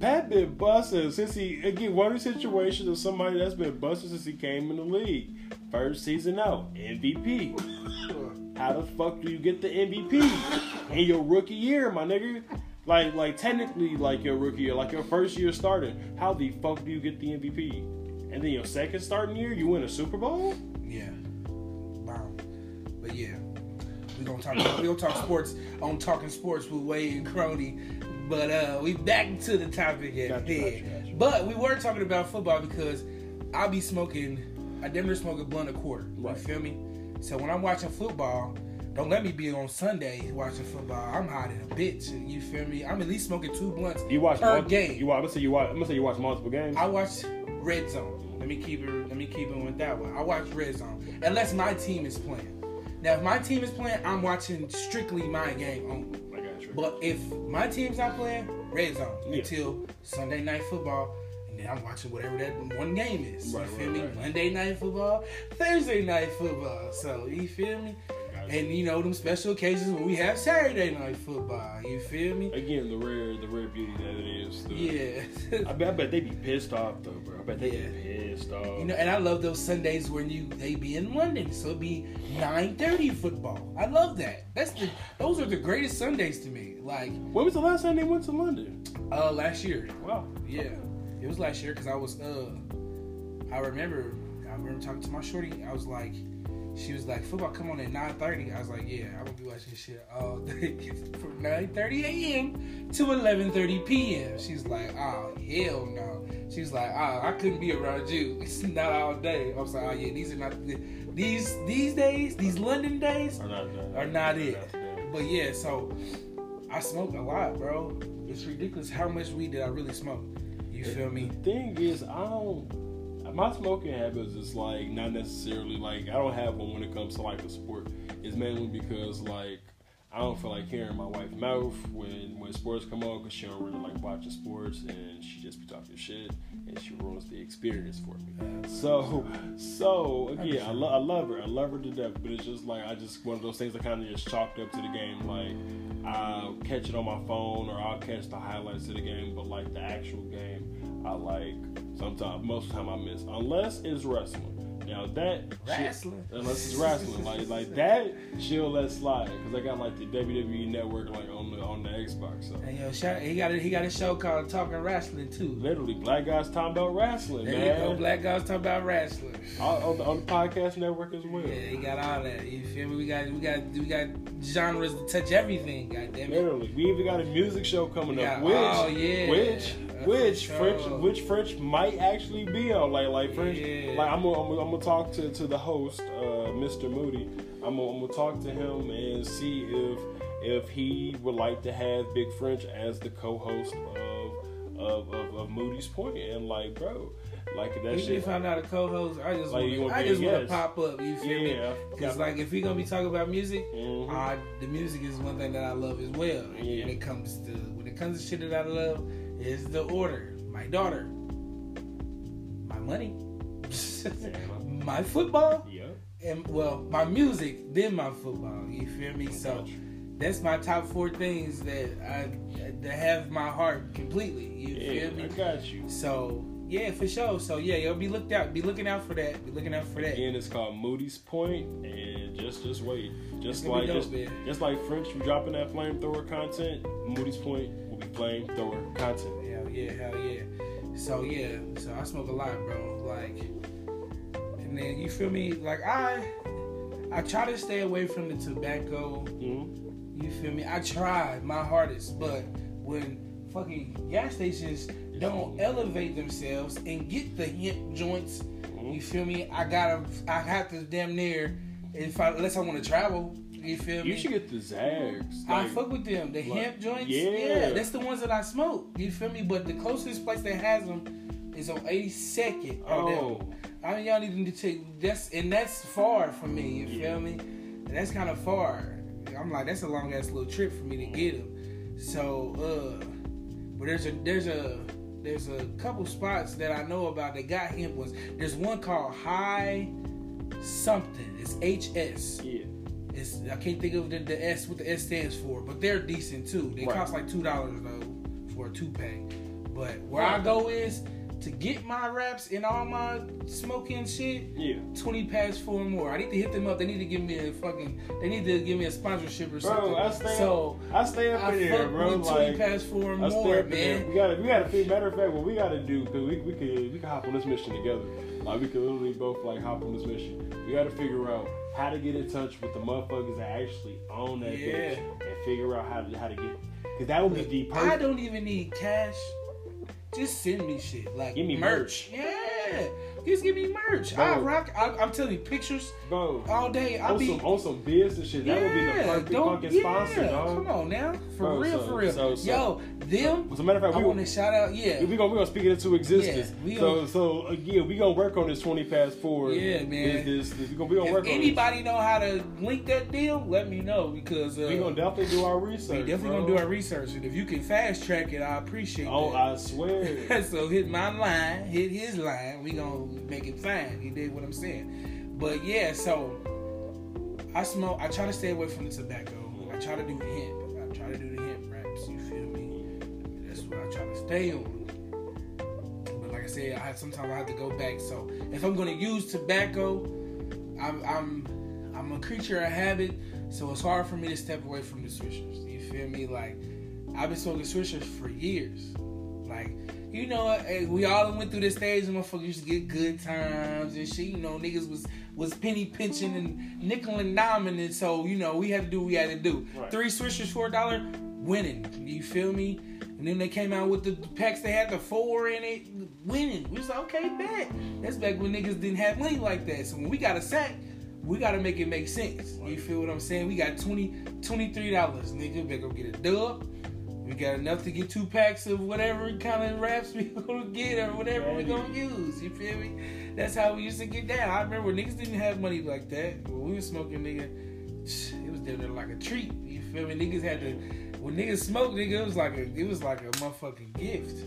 Pat been busting since he again one of the situations of somebody that's been busting since he came in the league. First season out, MVP. how the fuck do you get the MVP in your rookie year, my nigga? Like, like technically, like your rookie year, like your first year starting, how the fuck do you get the MVP? And then your second starting year, you win a Super Bowl? Yeah. Wow. But yeah, we gonna talk. we gonna talk sports on talking sports with Wade and Crony. But uh, we back to the topic at Gotcha, hand. gotcha, gotcha. But we were talking about football because I'll be smoking. I damn near smoke a blunt a quarter. Right. You feel me? So when I'm watching football, don't let me be on Sunday watching football. I'm hot in a bitch. You feel me? I'm at least smoking two blunts You watch per multiple, game. You watch. I'm gonna say you watch. I'm gonna say you watch multiple games. I watch Red Zone. Let me keep it. Let me keep it with that one. I watch Red Zone unless my team is playing. Now, if my team is playing, I'm watching strictly my game only. I got you. But if my team's not playing, Red Zone Yeah. until Sunday night football, and then I'm watching whatever that one game is. Right, you feel right, me? right. Monday night football, Thursday night football. So you feel me? And you know them special occasions when we have Saturday night football. You feel me? Again, the rare, the rare beauty that it is. The, Yeah. I bet, I bet they be pissed off though, bro. I bet they Yeah. be pissed off. You know, and I love those Sundays when you they be in London, so it be nine thirty football. I love that. That's the those are the greatest Sundays to me. Like when was the last time they went to London? uh last year, Wow. yeah, it was last year because I was uh I remember I remember talking to my shorty. I was like, she was like, football come on at nine thirty. I was like, yeah, I'm gonna be watching this shit all day from nine thirty a.m. to eleven thirty p.m. She's like, oh hell no. She's like, oh, I couldn't be around you. It's not all day. I was like, oh yeah, these are not these these days, these London days Or not? are not it. But yeah, so I smoke a lot, bro. It's ridiculous how much weed did I really smoke. You feel me? The thing is, I don't. My smoking habits is like not necessarily like I don't have one when it comes to like a sport. It's mainly because like I don't feel like hearing my wife's mouth when when sports come on because she don't really like watching sports and she just be talking shit and she ruins the experience for me. So so again, I, lo- I love her, I love her to death, but it's just like I just one of those things I kind of just chalked up to the game. Like I'll catch it on my phone or I'll catch the highlights of the game, but like the actual game, I like sometimes most of the time I miss unless it's wrestling. Now that shit- Wrestling? unless it's wrestling, like like that, she'll let slide because I got like the WWE network like on the on the Xbox. So And yo, shout, he got a, he got a show called Talking Wrestling too. literally, black guys talking about wrestling, There man. you go, black guys talking about wrestling. on, on the, on the podcast network as well. Yeah, he got all that. You feel me? We got we got we got genres to touch everything. God damn it. Literally, we even got a music show coming up, which, oh, yeah. which, which for French, sure. which French might actually be on. Like, like French, Yeah. like I'm gonna, I'm gonna, I'm gonna talk to, to the host, uh, Mr. Moody. I'm gonna, I'm gonna talk to him and see if if he would like to have Big French as the co-host of of, of, of Moody's Point. And like, bro, like that Even if shit. I'm not a co-host, I just Like, you want wanna I just want to pop up. You feel me? Yeah, Because like if we gonna be talking about music, Mhm. uh, the music is one thing that I love as well. Yeah. When it comes to when it comes to shit that I love, is the order. My daughter, my money, my football, yeah. and well, my music, then my football. You feel me? So that's my top four things that I that have my heart completely. You Yeah, feel me? I got you. So yeah, for sure. So yeah, you'll be looked out. Be looking out for that. Be looking out for that. Again, it's called Moody's Point, and just just wait, just like dope, just, man. just like French dropping that flamethrower content, Moody's Point flamethrower content. Hell yeah, hell yeah. So yeah, so I smoke a lot, bro. Like, and then you feel me? Like I, I try to stay away from the tobacco. hmm You feel me? I try my hardest, but when fucking gas stations don't elevate themselves and get the hemp joints, you feel me? I gotta, I have to damn near, if I, unless I want to travel. You feel me? You should get the Zags. I fuck with them. The like, hemp joints, yeah. yeah. that's the ones that I smoke. You feel me? But the closest place that has them is on 82nd. Oh, I mean, y'all need to take that's and that's far from me. You Yeah. feel me? And that's kind of far. I'm like, that's a long ass little trip for me to get them. So, uh, but there's a there's a there's a couple spots that I know about that got hemp ones. There's one called High something. It's HS. yeah. It's I can't think of the, the S what the S stands for, but they're decent too. They Right. cost like two dollars though for a two pack. But where I go is to get my wraps and all my smoking shit. Yeah. Twenty past four more. I need to hit them up. They need to give me a fucking. They need to give me a sponsorship or something. Bro, I stay so up, I stay up I in fuck bro. with twenty Like, past four I more, man. We gotta, we gotta. figure- Matter of fact, what we gotta do, cause we, we could, we could hop on this mission together. Like we could literally both like hop on this mission. We gotta figure out how to get in touch with the motherfuckers that actually own that Yeah. bitch and figure out how to how to get. Cause that would be the I don't even need cash. Just send me shit like Give me merch. Yeah, just give me merch. I rock. I, I'm telling you, pictures Bro, all day. I'll on be. some on some business shit. That would be the perfect fucking yeah, sponsor, dog. Come on now, for Bro, real, so- for real. so- so- Yo, them. As a matter of fact, I we want to shout out. Yeah, we gonna we gonna speak it into existence. Yeah, so so again, we gonna work on this twenty fast four. Yeah, man. This, this, we gonna we gonna if work on anybody know how to link that deal, let me know because uh. We gonna definitely do our research. we definitely bro. gonna do our research, and if you can fast track it, I appreciate Oh, that. I swear. so hit my line, hit his line. We gonna make it fine. You did what I'm saying. But yeah, so I smoke. I try to stay away from the tobacco. I try to do the hemp. I try to do the hemp wraps. You feel me? That's what I try to stay on. But like I said, I sometimes I have to go back. So if I'm gonna use tobacco, I'm I'm I'm a creature of habit. So it's hard for me to step away from the swishers. You feel me? Like I've been smoking swishers for years. Like, you know, we all went through this stage and motherfuckers used to get good times and shit. You know, niggas was was penny pinching and nickel and diming, and so you know we had to do what we had to do. Right. Three swishers for a dollar, winning. You feel me? And then they came out with the packs. They had the four in it, winning. We was like, okay, bet. That's back when niggas didn't have money like that. So when we got a sack, we gotta make it make sense. You feel what I'm saying? We got 20 dollars, nigga. Better go get a dub. We got enough to get two packs of whatever kind of wraps we gonna get or whatever we gonna use. You feel me? That's how we used to get down. I remember niggas didn't have money like that. When we was smoking, nigga, it was there like a treat. You feel me? Niggas had to when niggas smoked, nigga, it was like a it was like a motherfucking gift.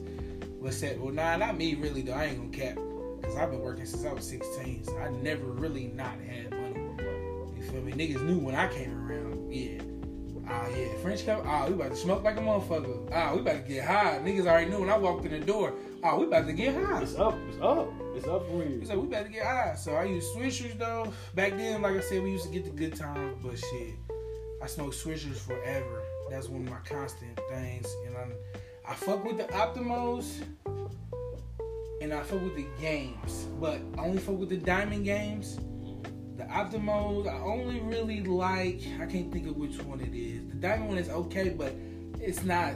What's that? Well, nah, not me really though. I ain't gonna cap. Cause I've been working since I was 16. So I never really not had money. You feel me? Niggas knew when I came around. Yeah. Ah, yeah. French cup. Ah, we about to smoke like a motherfucker. Ah, we about to get high. Niggas already knew when I walked in the door. Ah, we about to get high. It's up. It's up. It's up for you. He said we better get high. So I use swishers though. Back then, like I said, we used to get the good times, but shit, I smoked swishers forever. That's one of my constant things, and I, I fuck with the Optimos, and I fuck with the games, but I only fuck with the diamond games. The Optimos, I only really like. I can't think of which one it is. The diamond one is okay, but it's not.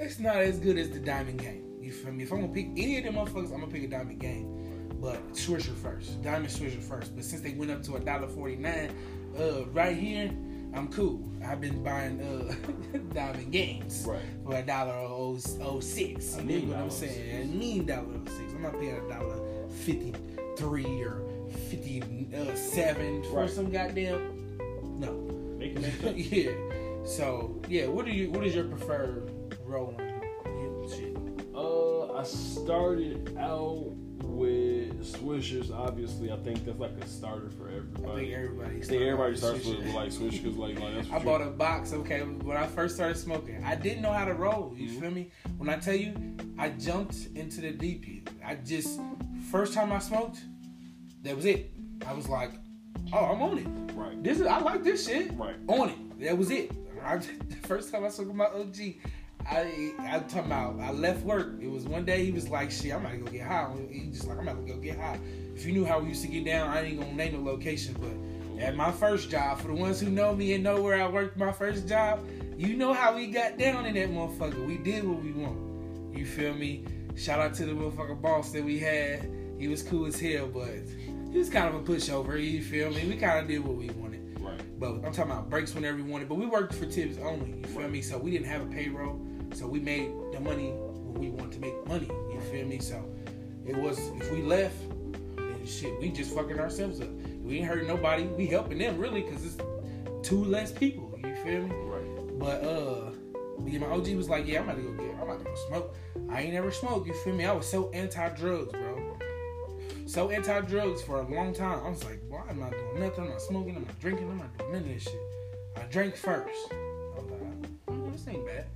It's not as good as the diamond game. You feel me? If I'm gonna pick any of them motherfuckers, I'm gonna pick a diamond game. But Swisher first, diamond Swisher first. But since they went up to a dollar forty nine, uh, right here, I'm cool. I've been buying uh diamond games Right. for a dollar oh oh six. You mean what I'm saying? A mean dollar oh six. I'm not paying a dollar fifty three or fifty uh, seven for Right. some goddamn. No. Making it yeah. So yeah, what do you? What is your preferred shit. Uh, I started out with Swishers. Obviously, I think that's like a starter for everybody. I everybody. think everybody. I think everybody starts with, with like Swishers because like, like that's I bought a box. Okay, when I first started smoking, I didn't know how to roll. You Mhm. feel me? When I tell you, I jumped into the deep end. I just first time I smoked, that was it. I was like, oh, I'm on it. right, This is I like this shit. right. on it. That was it. I, the first time I smoked my OG, I I talking about I left work. It was one day he was like, "Shit, I'm about to go get high." He just like, "I'm about to go get high." If you knew how we used to get down, I ain't gonna name the location, but at my first job, for the ones who know me and know where I worked my first job, you know how we got down in that motherfucker. We did what we want. You feel me? Shout out to the motherfucker boss that we had. He was cool as hell, but he was kind of a pushover. You feel me? We kind of did what we wanted. Right. But I'm talking about breaks whenever we wanted. But we worked for tips only. You feel me? So we didn't have a payroll. So we made the money when we wanted to make money. You feel me? So it was if we left, then shit, we just fucking ourselves up. We ain't hurting nobody. We helping them really because it's two less people. You feel me? Right. But uh, and my OG was like, yeah, I'm about to go get, I'm about to go smoke. I ain't never smoked. You feel me? I was so anti-drugs, bro. So anti-drugs for a long time. I was like, boy, I'm I doing nothing. I'm not smoking. I'm not drinking. I'm not doing none of this shit. I drank first. I was like, oh, this ain't bad.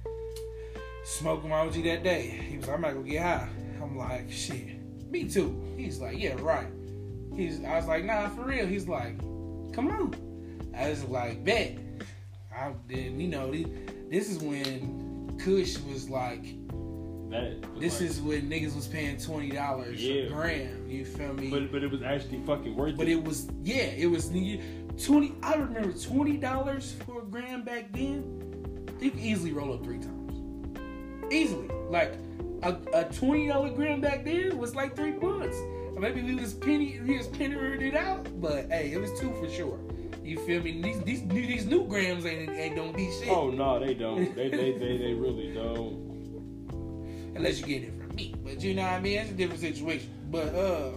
Smoking my OG that day. He was like, I'm about to go get high. I'm like, shit, me too. He's like, yeah, right. He's, I was like, nah, for real. He's like, come on. I was like, bet. I then, you know, this is when Kush was like, this like- is when niggas was paying twenty dollars Yeah. a gram. You feel me? But but it was actually fucking worth But it. But it was yeah, it was twenty. I remember twenty dollars for a gram back then. You could easily roll up three times, easily. Like a, a twenty dollar gram back then was like three bucks. Maybe we was penny, we was pennying it out, but hey, it was two for sure. You feel me? These these new, these new grams ain't ain't don't be shit Oh no, they don't. They they they, they really don't. Unless you get it from me. But you know what I mean? It's a different situation. But uh,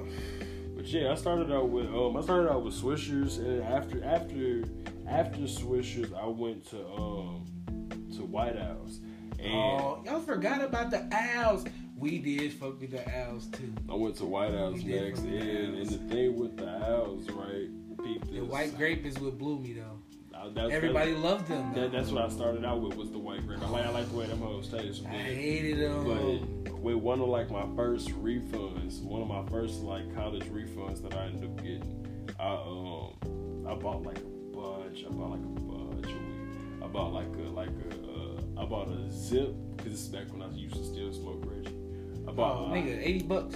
But yeah, I started out with um I started out with Swishers and after after after Swishers I went to um to White House and oh, y'all forgot about the owls. We did fuck with the owls too. I went to White House next the and, and the thing with the owls, right? Peep The white grape is what blew me though. That's- Everybody loved them. That, that's what I started out with was the white grape. I like I like the way them hoes taste. I hated them. But with one of like my first refunds, one of my first like college refunds that I ended up getting, I um I bought like a bunch. I bought like a bunch of weed. I bought like a like a uh, I bought a zip because this is back when I used to still smoke Reggie. I bought oh, nigga, eighty bucks,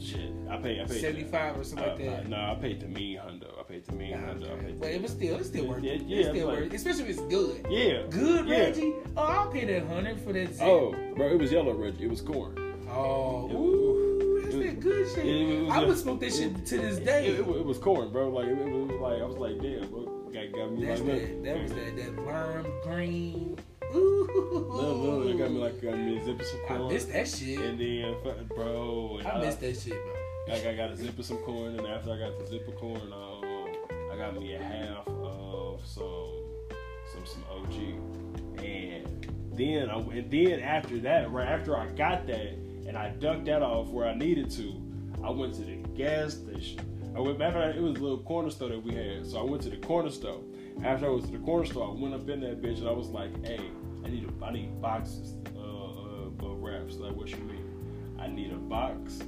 shit. I paid I paid seventy five or something like uh, that. No, I paid the mean hundo. I paid the mean Nah, hundo. I okay. But it was still, it's still worth it. Yeah, it's still like- worth it, especially if it's good. yeah. Good Yeah. Reggie. Oh, I'll pay that hundred for that. Zip. Oh, bro, it was yellow Reggie. It was corn. oh, ooh, that's that good shit. it- it was I would smoke that shit to this day. It, was corn, bro. Like it, was like I was like, damn, bro, got, got me That's like that. That was that that lime green. Ooh, little, it got me like got me a zip of some I corn. missed that shit. And then, bro, and I missed that shit, bro. Like I got, a zip of some corn, and after I got the zip of corn, um, I got me a half of some some some OG, and then I and then after that, right after I got that, and I ducked that off where I needed to, I went to the gas station. I went back. It was a little corner store that we had, so I went to the corner store. After I was to the corner store, I went up in that bitch and I was like, "Hey, I need a, I need boxes uh, of, of wraps." Like, what you mean? I need a box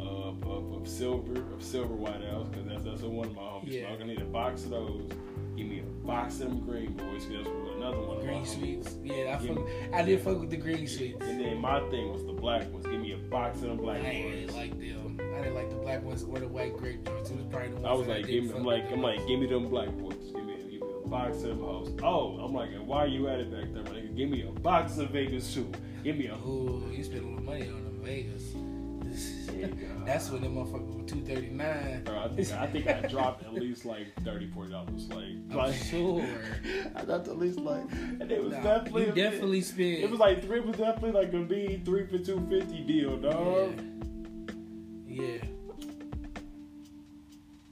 of, of, of silver of silver white owls because that's that's one of my homies Yeah. I need a box of those. Give me a box of them green boys. 'cause That's another one. of my Green homies- sweets. Yeah, I Yeah. fuck, I did fuck with the green sweets. And then my thing was the black ones. Give me a box of them I black ain't really boys. like them. I didn't like the black ones or the white grape joints. It was probably the ones I was like, didn't give me, I'm like. I'm like, give me them black boys. Box of them hoes. Oh, I'm like, why you at it back there, my nigga? Give me a box of Vegas too. Give me a. Ooh, you spent a little money on them Vegas. That's when them motherfuckers were two thirty nine. I think I think I dropped at least like thirty four dollars. Like, I'm like sure. I dropped at least like, and it was Nah, definitely definitely spent. It was like three. It was definitely like a B three for two fifty deal, dog. Yeah. yeah.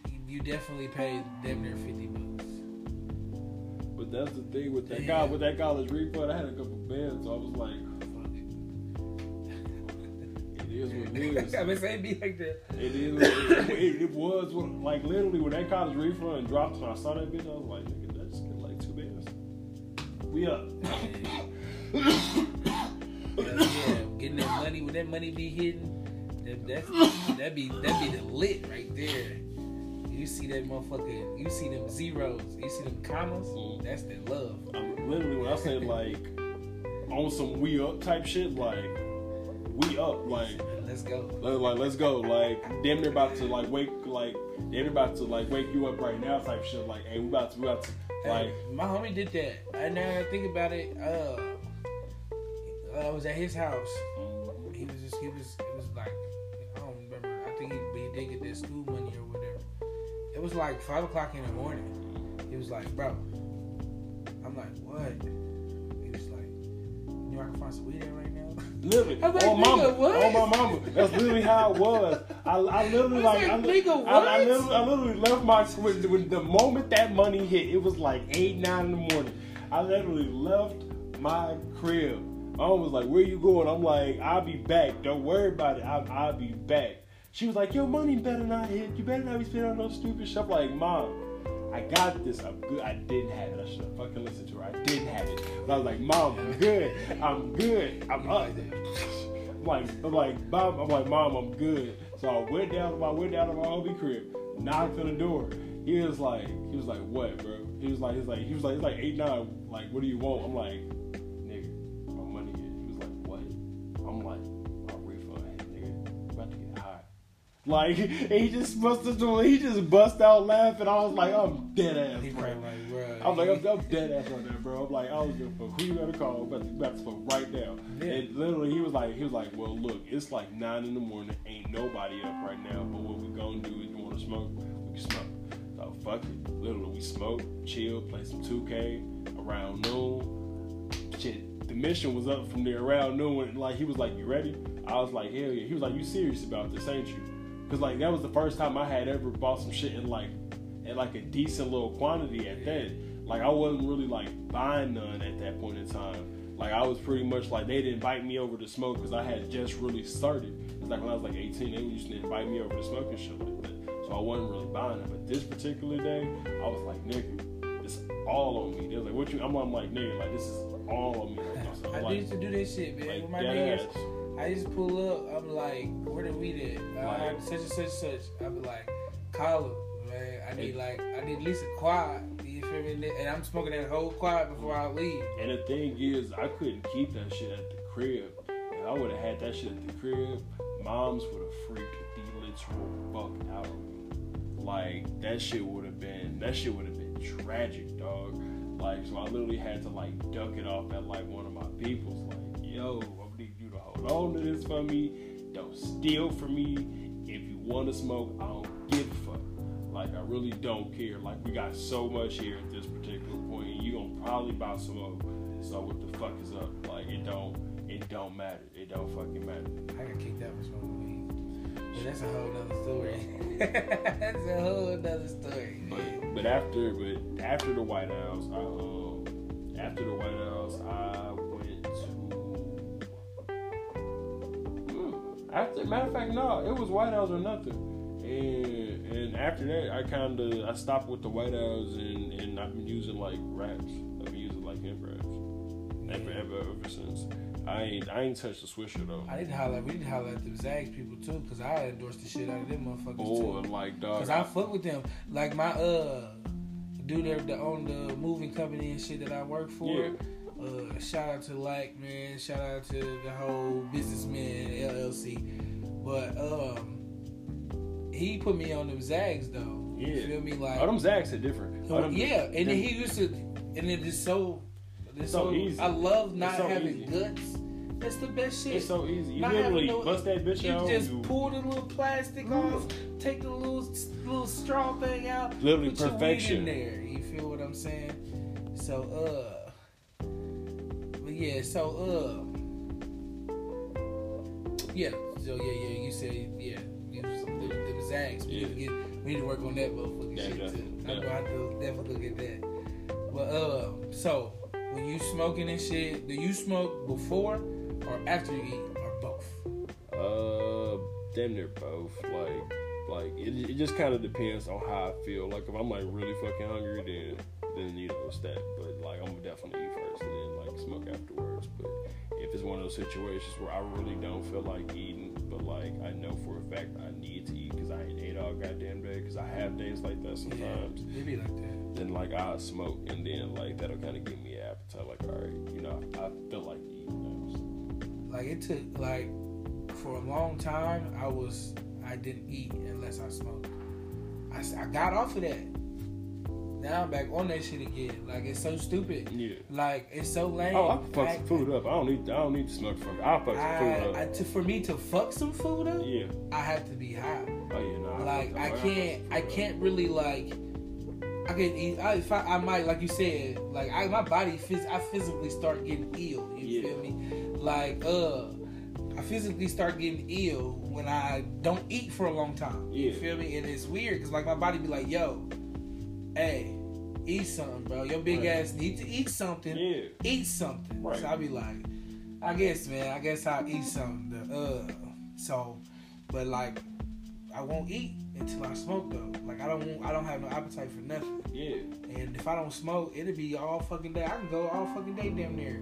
You- You definitely paid damn near fifty bucks. But that's the thing with that Damn. guy with that college refund. I had a couple bands, so I was like, Fuck it is what it is. I mean, it be like that. It is. It, it, it was when- like literally when that college refund dropped and I saw that bitch, I was like, nigga, that's just like two bands. We up. Yeah, yeah, getting that money when that money be hitting, that that's that be that be the lit right there. You see that motherfucker, you see them zeros, you see them commas, Mm. that's that love. I'm literally when I say like on some we up type shit, like we up, like Let's go. like, like, let's go, like damn near about to like wake, like damn near about to like wake you up right now type shit, like hey we about to we about to like Hey, my homie did that. And now I think about it, uh, I was at his house. He was just, he was, it was like, I don't remember. I think he, he did get that school money or whatever. It was like five o'clock in the morning. He was like, bro. I'm like, what? He was like, you know I can find some weed there right now. Literally, I'm like, on mama, what? on my mama. That's literally how it was. I, I literally I like, I, like, li- nigga, I, I, literally, I literally left my when, when the moment that money hit, it was like eight, nine in the morning. I literally left my crib. I was like, "Where you going?" I'm like, "I'll be back. Don't worry about it. I'll, I'll be back." She was like, "Your money better not hit. You better not be spending on no stupid shit." I'm like, "Mom, I got this. I'm good. I didn't have it. I should have fucking listened to her. I didn't have it. But I was like, Mom, I'm good. I'm good. I'm up. like. I'm like, I'm like, mom, I'm like, mom, I'm good. So I went down, I went down to my homie crib, knocked on the door. He was like, he was like, what, bro? He was like, he was like, he was like, it's like eight nine. Like, what do you want? I'm like, nigga, my money. Is. He was like, what? I'm like, Like, he just must have. He just bust out laughing. I was like, I'm dead ass. He bro. like, bro. I'm like, I'm, I'm dead ass on that, bro. I'm like, I was gonna fuck who you gonna call, I'm about to, about to fuck right now. Yeah. And literally, he was like, he was like, well, look, it's like nine in the morning, ain't nobody up right now. But what we gonna do is, you wanna smoke? We can smoke. So fuck it. Literally, we smoke, chill, play some 2K around noon. Shit, the mission was up from there around noon. And like, he was like, you ready? I was like, hell yeah. He was like, you serious about this, ain't you? Cause like that was the first time I had ever bought some shit in like, in like a decent little quantity at that. Like I wasn't really like buying none at that point in time. Like I was pretty much like they didn't invite me over to smoke because I had just really started. It's like when I was like 18, they used to invite me over to smoke and shit like that. So I wasn't really buying it. But this particular day, I was like, nigga, it's all on me. They're like, what you? I'm, I'm like, nigga, like this is all on me. Like, I like, used to do this shit, man. like with my niggas. I just pull up. I'm like, where the weed at? Uh, such and such and such. Be like, call him, man. I need like, I need at least a quad. You feel me? And I'm smoking that whole quad before I leave. And the thing is, I couldn't keep that shit at the crib. If I would have had that shit at the crib, moms would have freaked the literal fuck out of me. Like that shit would have been that shit would have been tragic, dog. Like so I literally had to like duck it off at like one of my people's like, yo, You to to this for me. Don't steal from me. If you wanna smoke, I don't give a fuck. Like I really don't care. Like we got so much here at this particular point, and you gonna probably buy some more. So what the fuck is up? Like it don't, it don't matter. It don't fucking matter. I got kicked out for smoking weed. But that's a whole nother story. that's a whole nother story. But but after but after the White House, I um after the White House, I After matter of fact, no, it was White House or nothing. And and after that, I kind of I stopped with the White House, and, and I've been using like raps. I've been using like hemp raps ever ever ever since. I ain't I ain't touched the Swisher though. I to holler. We to holler at them Zags people too, cause I endorse the shit out of them motherfuckers Oh, too. like dog. Cause I fuck with them. Like my uh dude that that own the moving company and shit that I work for. Yeah. Uh, shout out to like man. Shout out to the whole businessman LLC. But um, he put me on them Zags though. Yeah. You feel me? Like Oh, them Zags are different. Oh, yeah, and then he used to, and it is so, it's So so, easy. I love not so having easy. guts. That's the best shit. It's so easy. You Not literally no- bust that bitch you out. just you- pull the little plastic off, take the little little straw thing out, Literally perfection. there. You feel what I'm saying? So uh, yeah, so uh, yeah, so yeah, yeah. You said yeah, you was them, them Zags. We Yeah. need to get, we need to work on that motherfucking Yeah, shit definitely, too. I'm gonna have to definitely look at that. But uh, so when you smoking and shit, do you smoke before or after you eat or both? Uh, damn near both. Like, like it, it just kind of depends on how I feel. Like if I'm like really fucking hungry, then then you know it's that. But like I'm gonna definitely eat first and then smoke afterwards. But if it's one of those situations where I really don't feel like eating, but like I know for a fact I need to eat because I ain't ate all goddamn day because I have days like that sometimes. Yeah, it be like that. Then like I smoke and then like that'll kind of give me an appetite. Like all right, you know I feel like eating now. So. Like it took like for a long time, I was I didn't eat unless I smoked. I, I got off of that. Now I'm back on that shit again. Like it's so stupid. Yeah. Like it's so lame. Oh, I can fuck I- some food up. I don't need. I don't need to smoke fuck. I'll fuck some food up. I, to, for me to fuck some food up, yeah. I have to be high. Oh yeah. No. like I can't I can't really like I can eat I, if I, I might like you said like I my body phys- I physically start getting ill you Yeah. feel me like uh I physically start getting ill when I don't eat for a long time Yeah. you feel me and it's weird because like my body be like yo hey eat something bro your big Right. ass need to eat something Yeah. eat something. Right. So I be like, I guess, man, I guess I'll eat something. Uh, so, but like, I won't eat until I smoke though. Like I don't want, I don't have no appetite for nothing. Yeah. And if I don't smoke, it'll be all fucking day. I can go all fucking day damn near.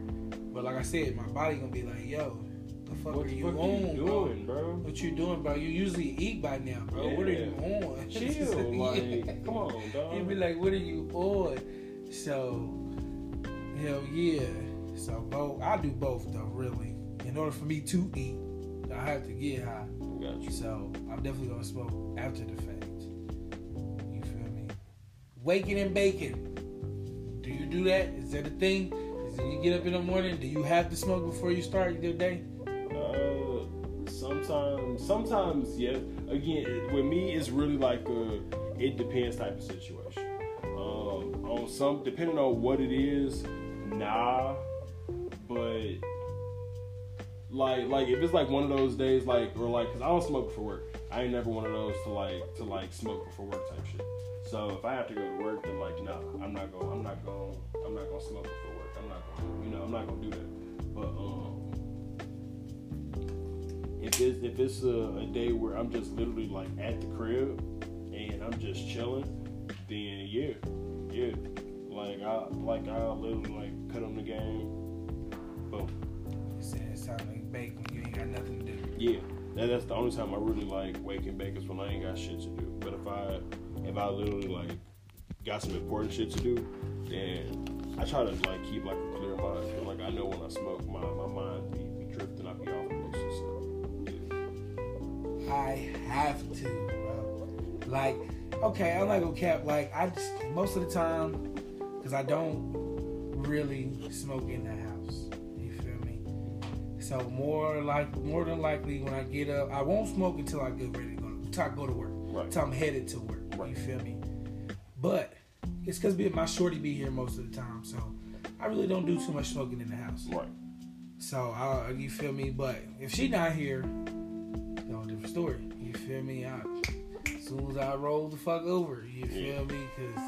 But like I said, my body gonna be like, yo, the fuck What are you fuck on, you doing, bro? What you doing, bro? You usually eat by now, bro. What are you on? Chill, Yeah. like, come on, dog. You'd be like, what are you on? So, hell yeah. So both, I do both though. Really, in order for me to eat, I have to get high. Got you. So I'm definitely gonna smoke after the fact. You feel me? Waking and baking. Do you do that? Is that a thing? Is you get up in the morning, do you have to smoke before you start your day? Sometimes, sometimes, yes. Again, with me, it's really like a it depends type of situation. Um, on some, depending on what it is, nah. But like, like if it's like one of those days, like or like, cause I don't smoke before work. I ain't never one of those to like to like smoke before work type shit. So if I have to go to work, then like, nah, I'm not going. I'm not going. I'm not gonna smoke before work. I'm not going. to You know, I'm not gonna do that. But um if it's if it's a, a day where I'm just literally like at the crib and I'm just chilling, then yeah, yeah, like I like I literally like cut on the game, boom, You said it's time to bake when you ain't got nothing to do. yeah. That, that's the only time I really like wake and bake is when I ain't got shit to do. But if I if I literally like got some important shit to do, then I try to like keep like a clear mind. Feel like I know when I smoke, my my mind be, be drifting, I be off places. So yeah. I have to, bro. Like, okay, I'm not gonna cap. Like, I just most of the time, cause I don't really smoke in the house. You feel me? So more like, more than likely, when I get up, I won't smoke until I get ready to go. Until I go to work. Right. Until I'm headed to work. Right. You feel me? But it's cause be- my shorty be here most of the time, so I really don't do too much smoking in the house. Right. So I, you feel me? But if she not here, different story. You feel me? I, as soon as I roll the fuck over, you feel me? Cause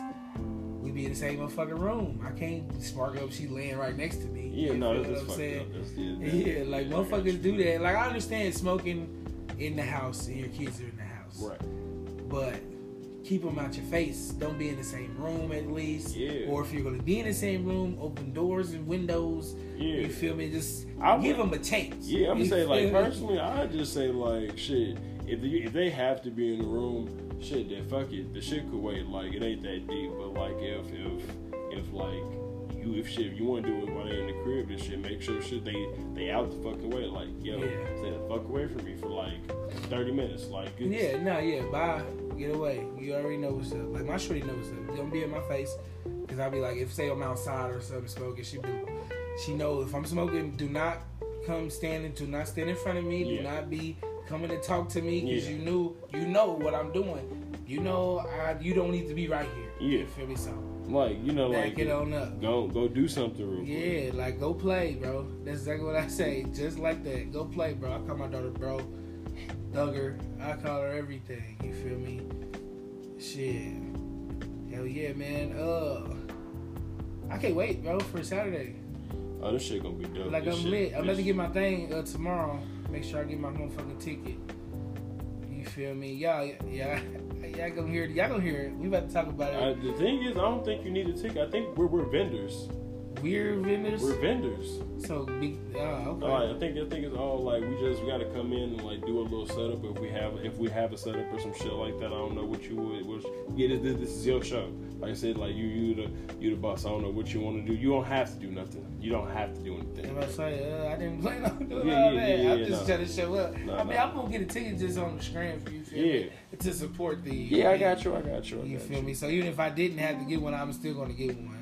we be in the same motherfucking room. I can't spark up. She laying right next to me. Yeah, you no, what I'm fucked saying? up. That's, yeah, that- Yeah, like yeah, motherfuckers do that. Like I understand smoking in the house and your kids are in the house, Right. but keep them out your face. Don't be in the same room at least. Yeah. Or if you're gonna be in the same room, open doors and windows. Yeah. You feel me? Just I would- give them a chance. Yeah, I'm gonna say like me? personally, I just say like shit. If they, if they have to be in the room, shit, then fuck it. The shit could wait. Like it ain't that deep. But like if if if like you if shit if you want to do it while they're in the crib and shit, make sure shit they they out the fucking way. Like yo, Yeah. stay the fuck away from me for like 30 minutes. Like it's, Yeah, no, yeah, bye. Get away. You already know what's up. Like my shorty knows what's up. Don't be in my face. Cause I'll be like, if say I'm outside or something smoking, she be, she know if I'm smoking, do not come standing, do not stand in front of me, do not be coming to talk to me, cause Yeah. you knew, you know what I'm doing. You know, I, you don't need to be right here. Yeah. You feel me? So like you know back like it on up. go go do something real quick. Yeah, like go play, bro. That's exactly what I say. Just like that. Go play, bro. I call my daughter bro. Duggar. I call her everything. You feel me? Shit. Hell yeah, man. Uh I can't wait, bro, for Saturday. Oh, this shit gonna be dope. Like This I'm shit- lit. I'm about to get my thing uh, tomorrow. Make sure I get my motherfucking ticket. You feel me? Y'all, yeah, y'all gonna hear it. Y'all gonna hear it. We about to talk about Uh, it. the thing is, I don't think you need a ticket. I think we're, we're vendors. Weird vendors. We're vendors. So big. Oh, okay. Right, I think I think it's all like we just we got to come in and like do a little setup if we have if we have a setup or some shit like that. I don't know what you would. Which, yeah, this, this, this is your show. Like I said, like you you the you the boss. I don't know what you want to do. You don't have to do nothing. You don't have to do anything. To say, uh, I didn't plan on doing Yeah, all yeah, that. yeah, I'm just no. trying to show up. No, I mean, no. I'm gonna get a ticket just on the screen for you, feel Yeah. me? To support the. Yeah, I got you. I got you. I You got feel me? So even if I didn't have to get one, I'm still gonna get one.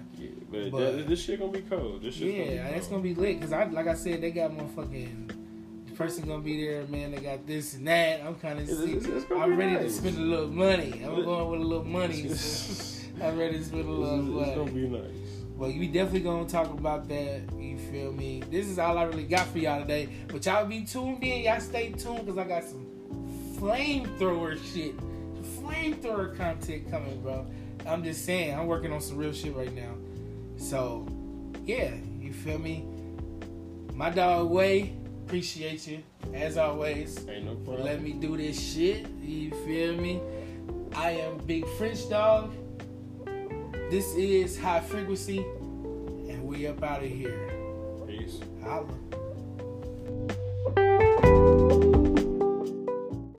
But, But- that, this shit gonna be cold. This shit Yeah, gonna be it's gonna be lit because I, like I said, they got motherfucking. The person gonna be there, man. They got this and that. I'm kind of sick. it's- it's I'm ready nice. to spend a little money. I'm going with a little money. It's, I'm ready to spend a little it's, it's gonna be nice. Well, we definitely gonna talk about that. You feel me? This is all I really got for y'all today. But y'all be tuned in. Y'all stay tuned because I got some flamethrower shit, flamethrower content coming, bro. I'm just saying, I'm working on some real shit right now. So, yeah, you feel me? My dog Wei, appreciate you as always. Ain't no problem. Let me do this shit. You feel me? I am Big French Dog. This is High Frequency, and we up out of here. Peace. Holla.